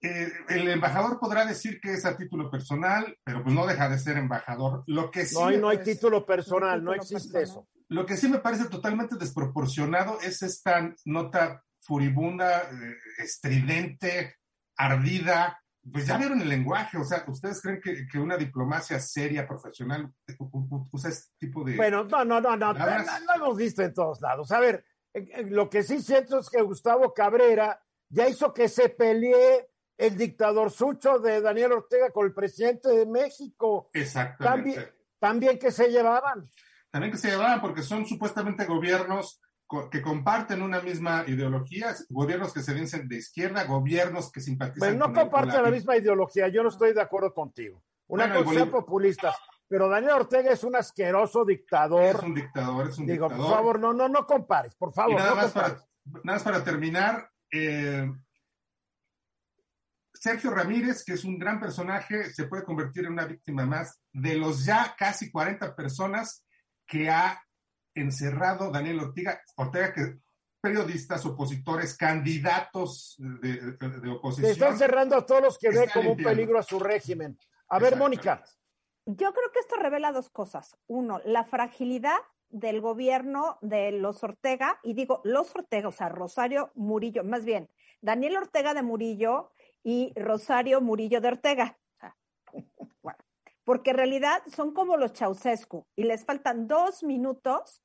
eh, el embajador podrá decir que es a título personal, pero pues no deja de ser embajador. Lo que sí no, hay, no hay título personal, no existe eso. Lo que sí me parece totalmente desproporcionado es esta nota furibunda, eh, estridente, ardida. Pues ya vieron el lenguaje, o sea, ¿ustedes creen que, una diplomacia seria, profesional, usa este tipo de... Bueno, no, no, no, no, no, no hemos visto en todos lados. A ver, lo que sí siento es que Gustavo Cabrera ya hizo que se pelee el dictador sucho de Daniel Ortega con el presidente de México. Exactamente. También, que se llevaban. También que se llevaban porque son supuestamente gobiernos que comparten una misma ideología, gobiernos que se dicen de izquierda, gobiernos que simpatizan. Pero no comparten la... misma ideología, yo no estoy de acuerdo contigo. Una cosa populista. Pero Daniel Ortega es un asqueroso dictador. Es un dictador, es un Digo, dictador. por favor, no, no, no compares, por favor. nada, más para, nada más para terminar, eh, Sergio Ramírez, que es un gran personaje, se puede convertir en una víctima más de los ya casi 40 personas que ha encerrado Daniel Ortega, Ortega que periodistas, opositores, candidatos de, oposición. están cerrando a todos los que ve como un peligro a su régimen. A ver, Mónica. Yo creo que esto revela dos cosas. Uno, la fragilidad del gobierno de los Ortega, y digo los Ortega, o sea, Rosario Murillo, más bien, Daniel Ortega de Murillo y Rosario Murillo de Ortega. Bueno, porque en realidad son como los Ceausescu y les faltan dos minutos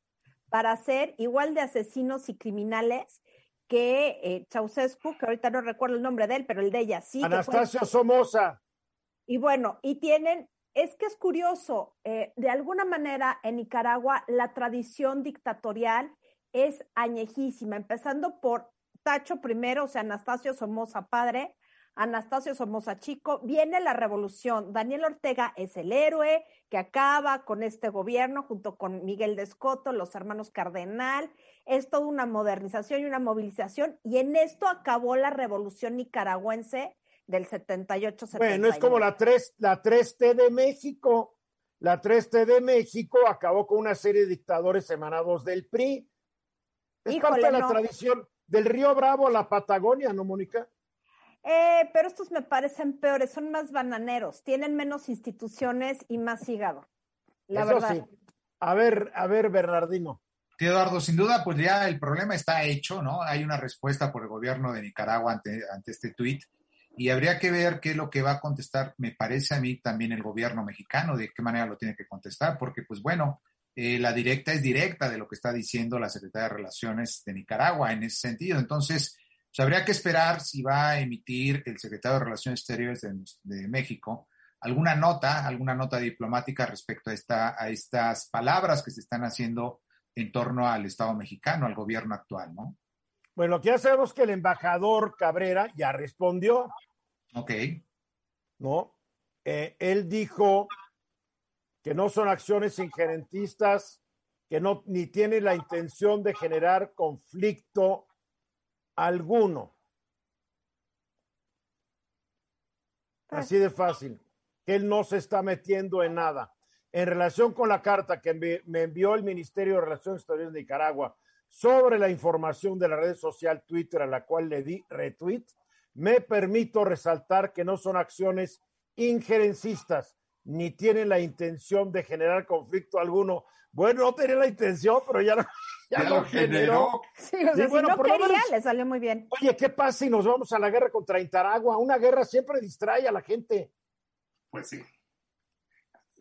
para ser igual de asesinos y criminales que eh, Ceausescu, que ahorita no recuerdo el nombre de él, pero el de ella sí. Anastasio Somoza. Y bueno, y tienen, es que es curioso, eh, de alguna manera en Nicaragua la tradición dictatorial es añejísima, empezando por Tacho primero, o sea, Anastasio Somoza padre, Anastasio Somoza Chico, viene la revolución. Daniel Ortega es el héroe que acaba con este gobierno junto con Miguel de Escoto, los hermanos Cardenal. Es toda una modernización y una movilización y en esto acabó la revolución nicaragüense del 78 79 Bueno, es como la 3 la 3T de México. La 3T de México acabó con una serie de dictadores emanados del PRI. Es parte de la tradición del Río Bravo a la Patagonia, ¿no, Mónica? Eh, pero estos me parecen peores, son más bananeros, tienen menos instituciones y más hígado. La verdad. A ver, a ver, Bernardino. Eduardo, sin duda, pues ya el problema está hecho, ¿no? Hay una respuesta por el gobierno de Nicaragua ante, ante este tuit y habría que ver qué es lo que va a contestar, me parece a mí también el gobierno mexicano, de qué manera lo tiene que contestar, porque pues bueno, eh, la directa es directa de lo que está diciendo la Secretaría de Relaciones de Nicaragua en ese sentido. Entonces, pues, habría que esperar si va a emitir el secretario de Relaciones Exteriores de, de México alguna nota, alguna nota diplomática respecto a, esta, a estas palabras que se están haciendo en torno al Estado mexicano, al gobierno actual, ¿no? Bueno, ya sabemos que el embajador Cabrera ya respondió. Ok. ¿No? Eh, él dijo que no son acciones injerentistas, que no ni tiene la intención de generar conflicto alguno. Así de fácil que él no se está metiendo en nada. En relación con la carta que me envió el Ministerio de Relaciones Exteriores de Nicaragua sobre la información de la red social Twitter a la cual le di retweet, me permito resaltar que no son acciones injerencistas ni tienen la intención de generar conflicto alguno. Bueno, no tenía la intención, pero ya lo, ya lo generó. Sí, o sea, si no quería, le salió muy bien. Oye, ¿qué pasa si nos vamos a la guerra contra Nicaragua? Una guerra siempre distrae a la gente. Pues sí.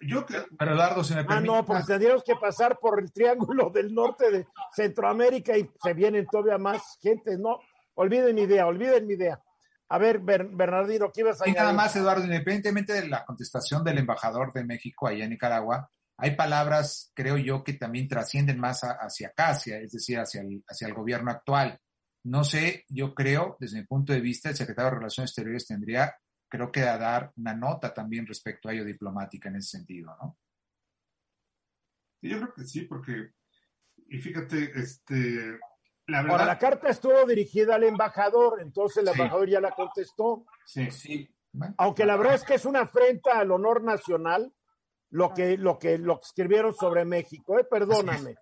Yo creo... Pero Eduardo, si me permite... Ah, no, porque tendríamos que pasar por el triángulo del norte de Centroamérica y se vienen todavía más gente. No, olviden mi idea, olviden mi idea. A ver, Bernardino, ¿qué ibas a decir? nada más, Eduardo, independientemente de la contestación del embajador de México allá en Nicaragua, hay palabras, creo yo, que también trascienden más hacia acá, hacia, es decir, hacia el, hacia el gobierno actual. No sé, yo creo, desde mi punto de vista, el secretario de Relaciones Exteriores tendría creo que a dar una nota también respecto a ello diplomática en ese sentido, ¿no? Yo creo que sí, porque, y fíjate, este, la verdad... Ahora, la carta estuvo dirigida al embajador, entonces el embajador ya la contestó. Sí, sí. Aunque la verdad es que es una afrenta al honor nacional lo que, lo que, lo que escribieron sobre México, ¿eh? Perdóname.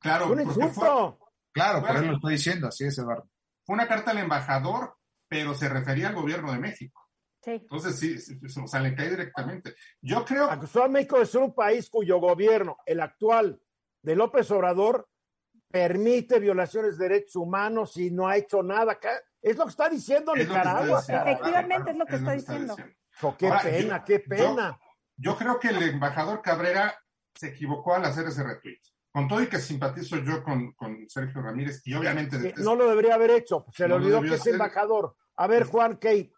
Claro. Un insulto. claro, por eso lo estoy diciendo, así es, Eduardo. Fue una carta al embajador, pero se refería al gobierno de México. Sí. Entonces, sí, o sea, le cae directamente. Yo creo. Acusó a México de ser un país cuyo gobierno, el actual de López Obrador, permite violaciones de derechos humanos y no ha hecho nada. Es lo que está diciendo Nicaragua. Efectivamente, es lo que está diciendo. qué pena, qué pena. Yo, creo que el embajador Cabrera se equivocó al hacer ese retweet. Con todo y que simpatizo yo con, con Sergio Ramírez y obviamente... No lo debería haber hecho, se le olvidó que es embajador. A ver, Juan Kate.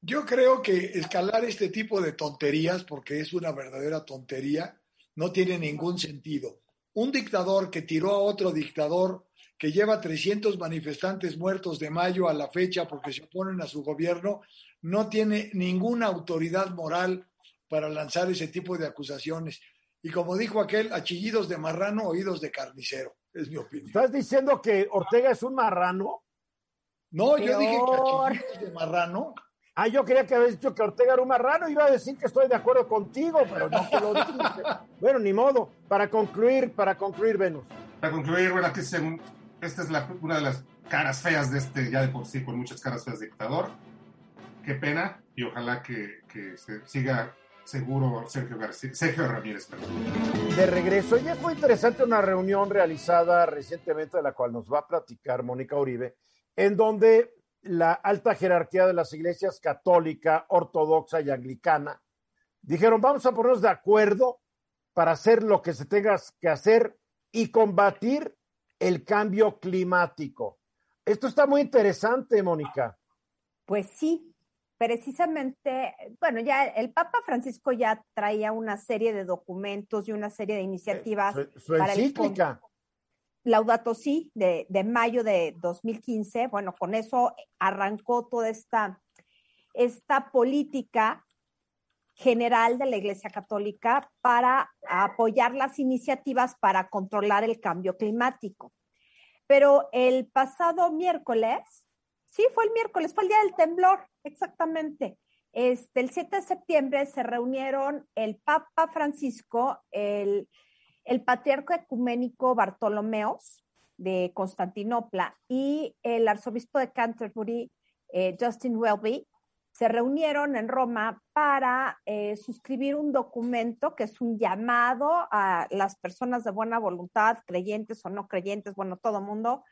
Yo creo que escalar este tipo de tonterías, porque es una verdadera tontería, no tiene ningún sentido. Un dictador que tiró a otro dictador, que lleva 300 manifestantes muertos de mayo a la fecha porque se oponen a su gobierno, no tiene ninguna autoridad moral para lanzar ese tipo de acusaciones. Y como dijo aquel, achillidos de marrano, oídos de carnicero, es mi opinión. ¿Estás diciendo que Ortega es un marrano? No, yo dije que achillidos de marrano Ah, yo quería que habías dicho que Ortega era un marrano, iba a decir que estoy de acuerdo contigo, pero no te lo dije. bueno, ni modo. Para concluir, para concluir, Venus. Para concluir, bueno, aquí según, esta es una de las caras feas de este, ya de por sí, con muchas caras feas de dictador. Qué pena, y ojalá que, se siga seguro Sergio, García, Sergio Ramírez. De regreso, y es muy interesante una reunión realizada recientemente, de la cual nos va a platicar Mónica Uribe, en donde la alta jerarquía de las iglesias católica, ortodoxa y anglicana, dijeron, vamos a ponernos de acuerdo para hacer lo que se tenga que hacer y combatir el cambio climático. Esto está muy interesante, Mónica. Pues sí, precisamente, bueno, ya el Papa Francisco ya traía una serie de documentos y una serie de iniciativas. Su, encíclica. Laudato Si de, de, mayo de 2015, bueno, con eso arrancó toda esta, esta política general de la Iglesia Católica para apoyar las iniciativas para controlar el cambio climático. Pero el pasado miércoles, sí, fue el miércoles, fue el día del temblor, exactamente. Este, el 7 de septiembre se reunieron el Papa Francisco, el el patriarca ecuménico Bartolomeos de Constantinopla y el arzobispo de Canterbury, eh, Justin Welby, se reunieron en Roma para eh, suscribir un documento que es un llamado a las personas de buena voluntad, creyentes o no creyentes, bueno, todo mundo,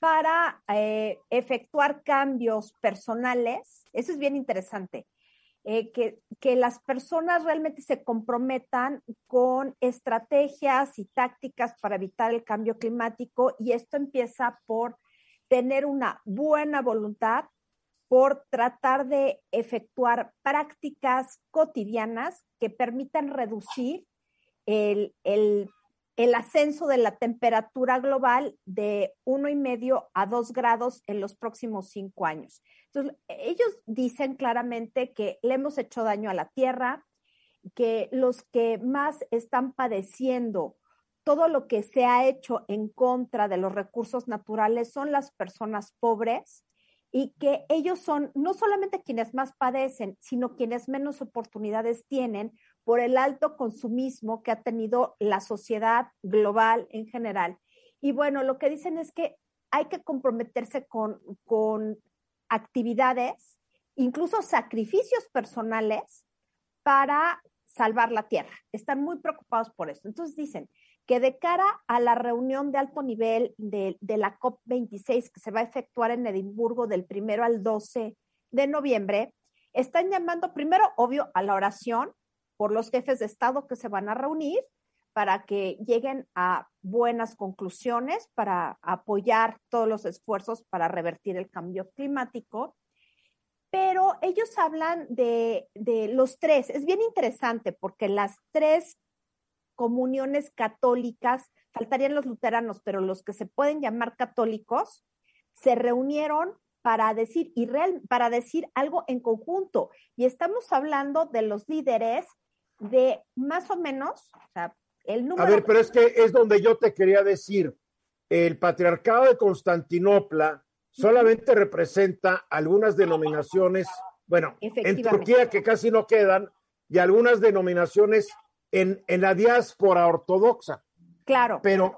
para eh, efectuar cambios personales. Eso es bien interesante. eh, que, que las personas realmente se comprometan con estrategias y tácticas para evitar el cambio climático y esto empieza por tener una buena voluntad, por tratar de efectuar prácticas cotidianas que permitan reducir el, el el ascenso de la temperatura global de uno y medio a dos grados en los próximos cinco años. Entonces, ellos dicen claramente que le hemos hecho daño a la Tierra, que los que más están padeciendo todo lo que se ha hecho en contra de los recursos naturales son las personas pobres y que ellos son no solamente quienes más padecen, sino quienes menos oportunidades tienen por el alto consumismo que ha tenido la sociedad global en general. Y bueno, lo que dicen es que hay que comprometerse con, con actividades, incluso sacrificios personales para salvar la tierra. Están muy preocupados por eso. Entonces dicen que de cara a la reunión de alto nivel de, de la COP26 que se va a efectuar en Edimburgo del primero al 12 de noviembre, están llamando primero, obvio, a la oración por los jefes de Estado que se van a reunir para que lleguen a buenas conclusiones, para apoyar todos los esfuerzos para revertir el cambio climático. Pero ellos hablan de, de los tres. Es bien interesante porque las tres comuniones católicas, faltarían los luteranos, pero los que se pueden llamar católicos, se reunieron para decir y real, para decir algo en conjunto. Y estamos hablando de los líderes de más o menos, o sea, el número. A ver, pero es que es donde yo te quería decir, el patriarcado de Constantinopla solamente representa algunas denominaciones, bueno, en Turquía que casi no quedan, y algunas denominaciones en, en la diáspora ortodoxa. Claro. Pero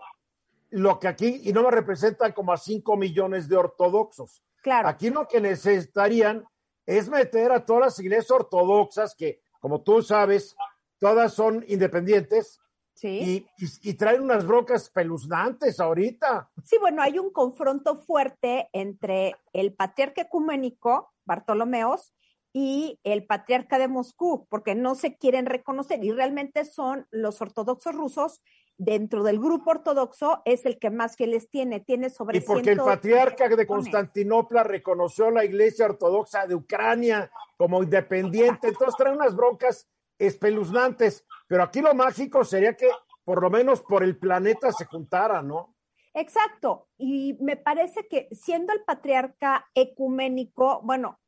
lo que aquí, y no me representan como a 5 millones de ortodoxos. Claro. Aquí lo que necesitarían es meter a todas las iglesias ortodoxas que, como tú sabes, todas son independientes. Sí. Y, y, traen unas brocas peluznantes ahorita. Sí, bueno, hay un confronto fuerte entre el patriarca ecuménico, Bartolomeos, y el patriarca de Moscú, porque no se quieren reconocer y realmente son los ortodoxos rusos. Dentro del grupo ortodoxo es el que más fieles tiene, tiene sobre Y porque el patriarca de Constantinopla reconoció la iglesia ortodoxa de Ucrania como independiente, entonces traen unas broncas espeluznantes, pero aquí lo mágico sería que por lo menos por el planeta se juntara, ¿no? Exacto, y me parece que siendo el patriarca ecuménico, bueno,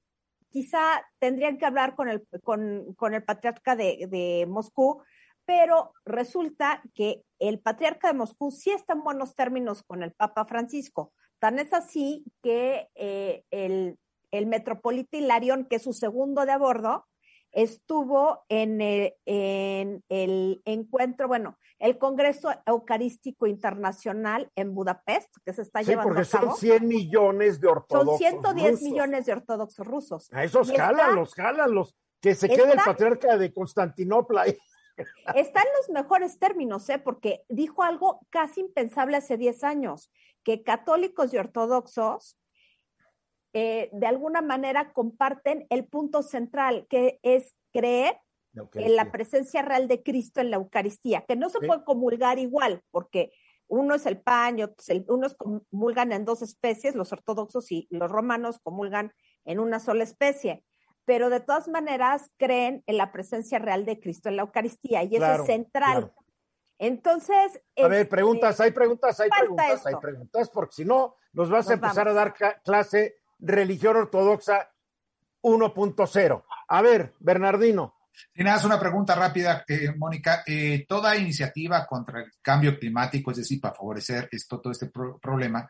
quizá tendrían que hablar con el, con, con el patriarca de, de, Moscú, pero resulta que el patriarca de Moscú sí está en buenos términos con el Papa Francisco. Tan es así que eh, el, el metropolita Hilarión, que es su segundo de a bordo, estuvo en el, en el, encuentro, bueno, el Congreso Eucarístico Internacional en Budapest, que se está sí, llevando porque a cabo. son 100 millones de ortodoxos Son 110 rusos. millones de ortodoxos rusos. A esos Y está- jálalos, jálalos. Que se quede el patriarca de Constantinopla. Está en los mejores términos, ¿eh? porque dijo algo casi impensable hace 10 años, que católicos y ortodoxos eh, de alguna manera comparten el punto central, que es creer en la presencia real de Cristo en la Eucaristía, que no se Sí. puede comulgar igual, porque uno es el pan, y otro es el- unos comulgan en dos especies, los ortodoxos y los romanos comulgan en una sola especie, pero de todas maneras creen en la presencia real de Cristo en la Eucaristía, y eso es central. claro. Entonces, A ver, este, preguntas, hay preguntas, hay preguntas, hay preguntas, porque si no, nos vas a empezar vamos. a dar clase religión ortodoxa 1.0. A ver, Bernardino. Y nada, es una pregunta rápida, eh, Mónica. Eh, toda iniciativa contra el cambio climático, es decir, para favorecer esto, todo este pro- problema,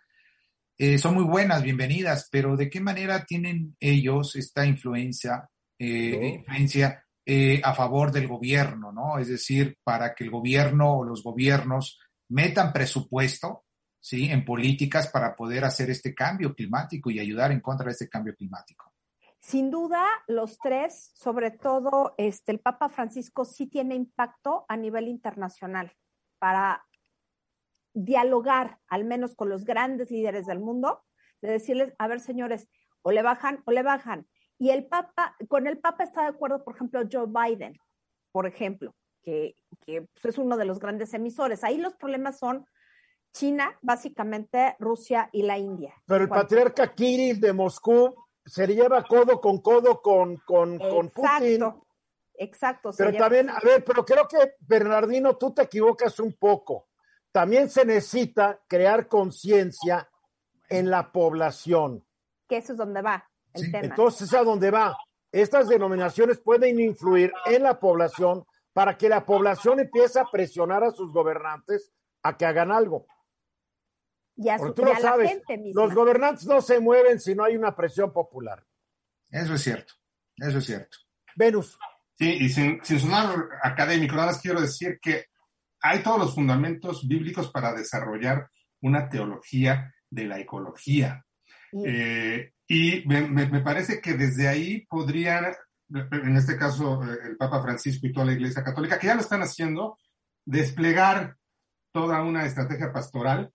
eh, son muy buenas, bienvenidas, pero ¿de qué manera tienen ellos esta influencia, eh, influencia eh, a favor del gobierno, ¿no? Es decir, para que el gobierno o los gobiernos metan presupuesto, ¿sí? En políticas para poder hacer este cambio climático y ayudar en contra de este cambio climático. Sin duda, los tres, sobre todo este, el Papa Francisco, sí tiene impacto a nivel internacional para dialogar, al menos con los grandes líderes del mundo, de decirles, a ver, señores, o le bajan o le bajan. Y el Papa, con el Papa está de acuerdo, por ejemplo, Joe Biden, por ejemplo, que, que pues, es uno de los grandes emisores. Ahí los problemas son China, básicamente Rusia y la India. Pero el patriarca Kirill de Moscú se lleva codo con codo con, con, con Putin. Exacto. Pero también, a ver, pero creo que Bernardino, tú te equivocas un poco. También se necesita crear conciencia en la población. Que eso es donde va el tema. Entonces, ¿a dónde va? Estas denominaciones pueden influir en la población para que la población empiece a presionar a sus gobernantes a que hagan algo. Y a, tú lo sabes, los gobernantes no se mueven si no hay una presión popular. Eso es cierto, eso es cierto. Venus. Sí, y sin, sonar académico, nada más quiero decir que hay todos los fundamentos bíblicos para desarrollar una teología de la ecología. Eh, y me, parece que desde ahí podrían, en este caso el Papa Francisco y toda la Iglesia Católica, que ya lo están haciendo, desplegar toda una estrategia pastoral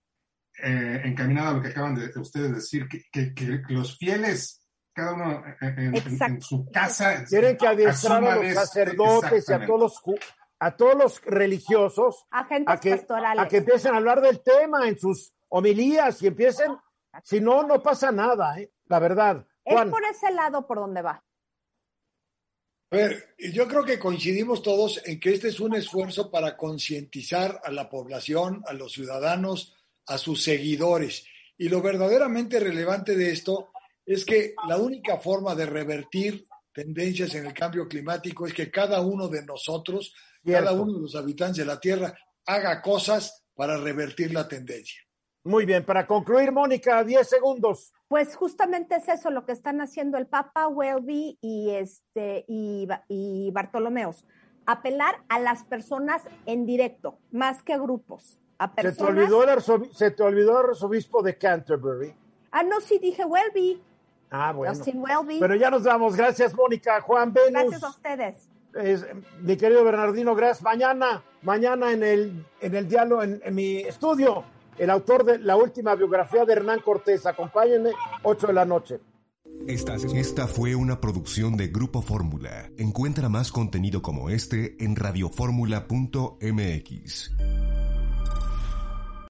eh, encaminada a lo que acaban de, ustedes decir, que, los fieles, cada uno en, su casa, tienen que adiestrar a los sacerdotes y a todos los, a todos los religiosos a que, a que empiecen a hablar del tema en sus homilías y empiecen, si no, no pasa nada, ¿eh? la verdad. Es por ese lado por donde va. A ver, yo creo que coincidimos todos en que este es un esfuerzo para concientizar a la población, a los ciudadanos, a sus seguidores. Y lo verdaderamente relevante de esto es que la única forma de revertir tendencias en el cambio climático es que cada uno de nosotros, cada uno de los habitantes de la Tierra, haga cosas para revertir la tendencia. Muy bien, para concluir, Mónica, 10 segundos. Pues justamente es eso lo que están haciendo el Papa Welby y este y, y Bartolomeos. Apelar a las personas en directo, más que a grupos. Se te, olvidó el se te olvidó el arzobispo de Canterbury. Ah, no, sí, dije Welby. Ah, bueno. Pero ya nos vamos. Gracias, Mónica. Juan Venus. Gracias a ustedes. mi querido Bernardino, gracias. Mañana, mañana en el, en el diálogo, en, mi estudio, el autor de la última biografía de Hernán Cortés. Acompáñenme, 8 de la noche. Esta, esta fue una producción de Grupo Fórmula. Encuentra más contenido como este en radioformula.mx.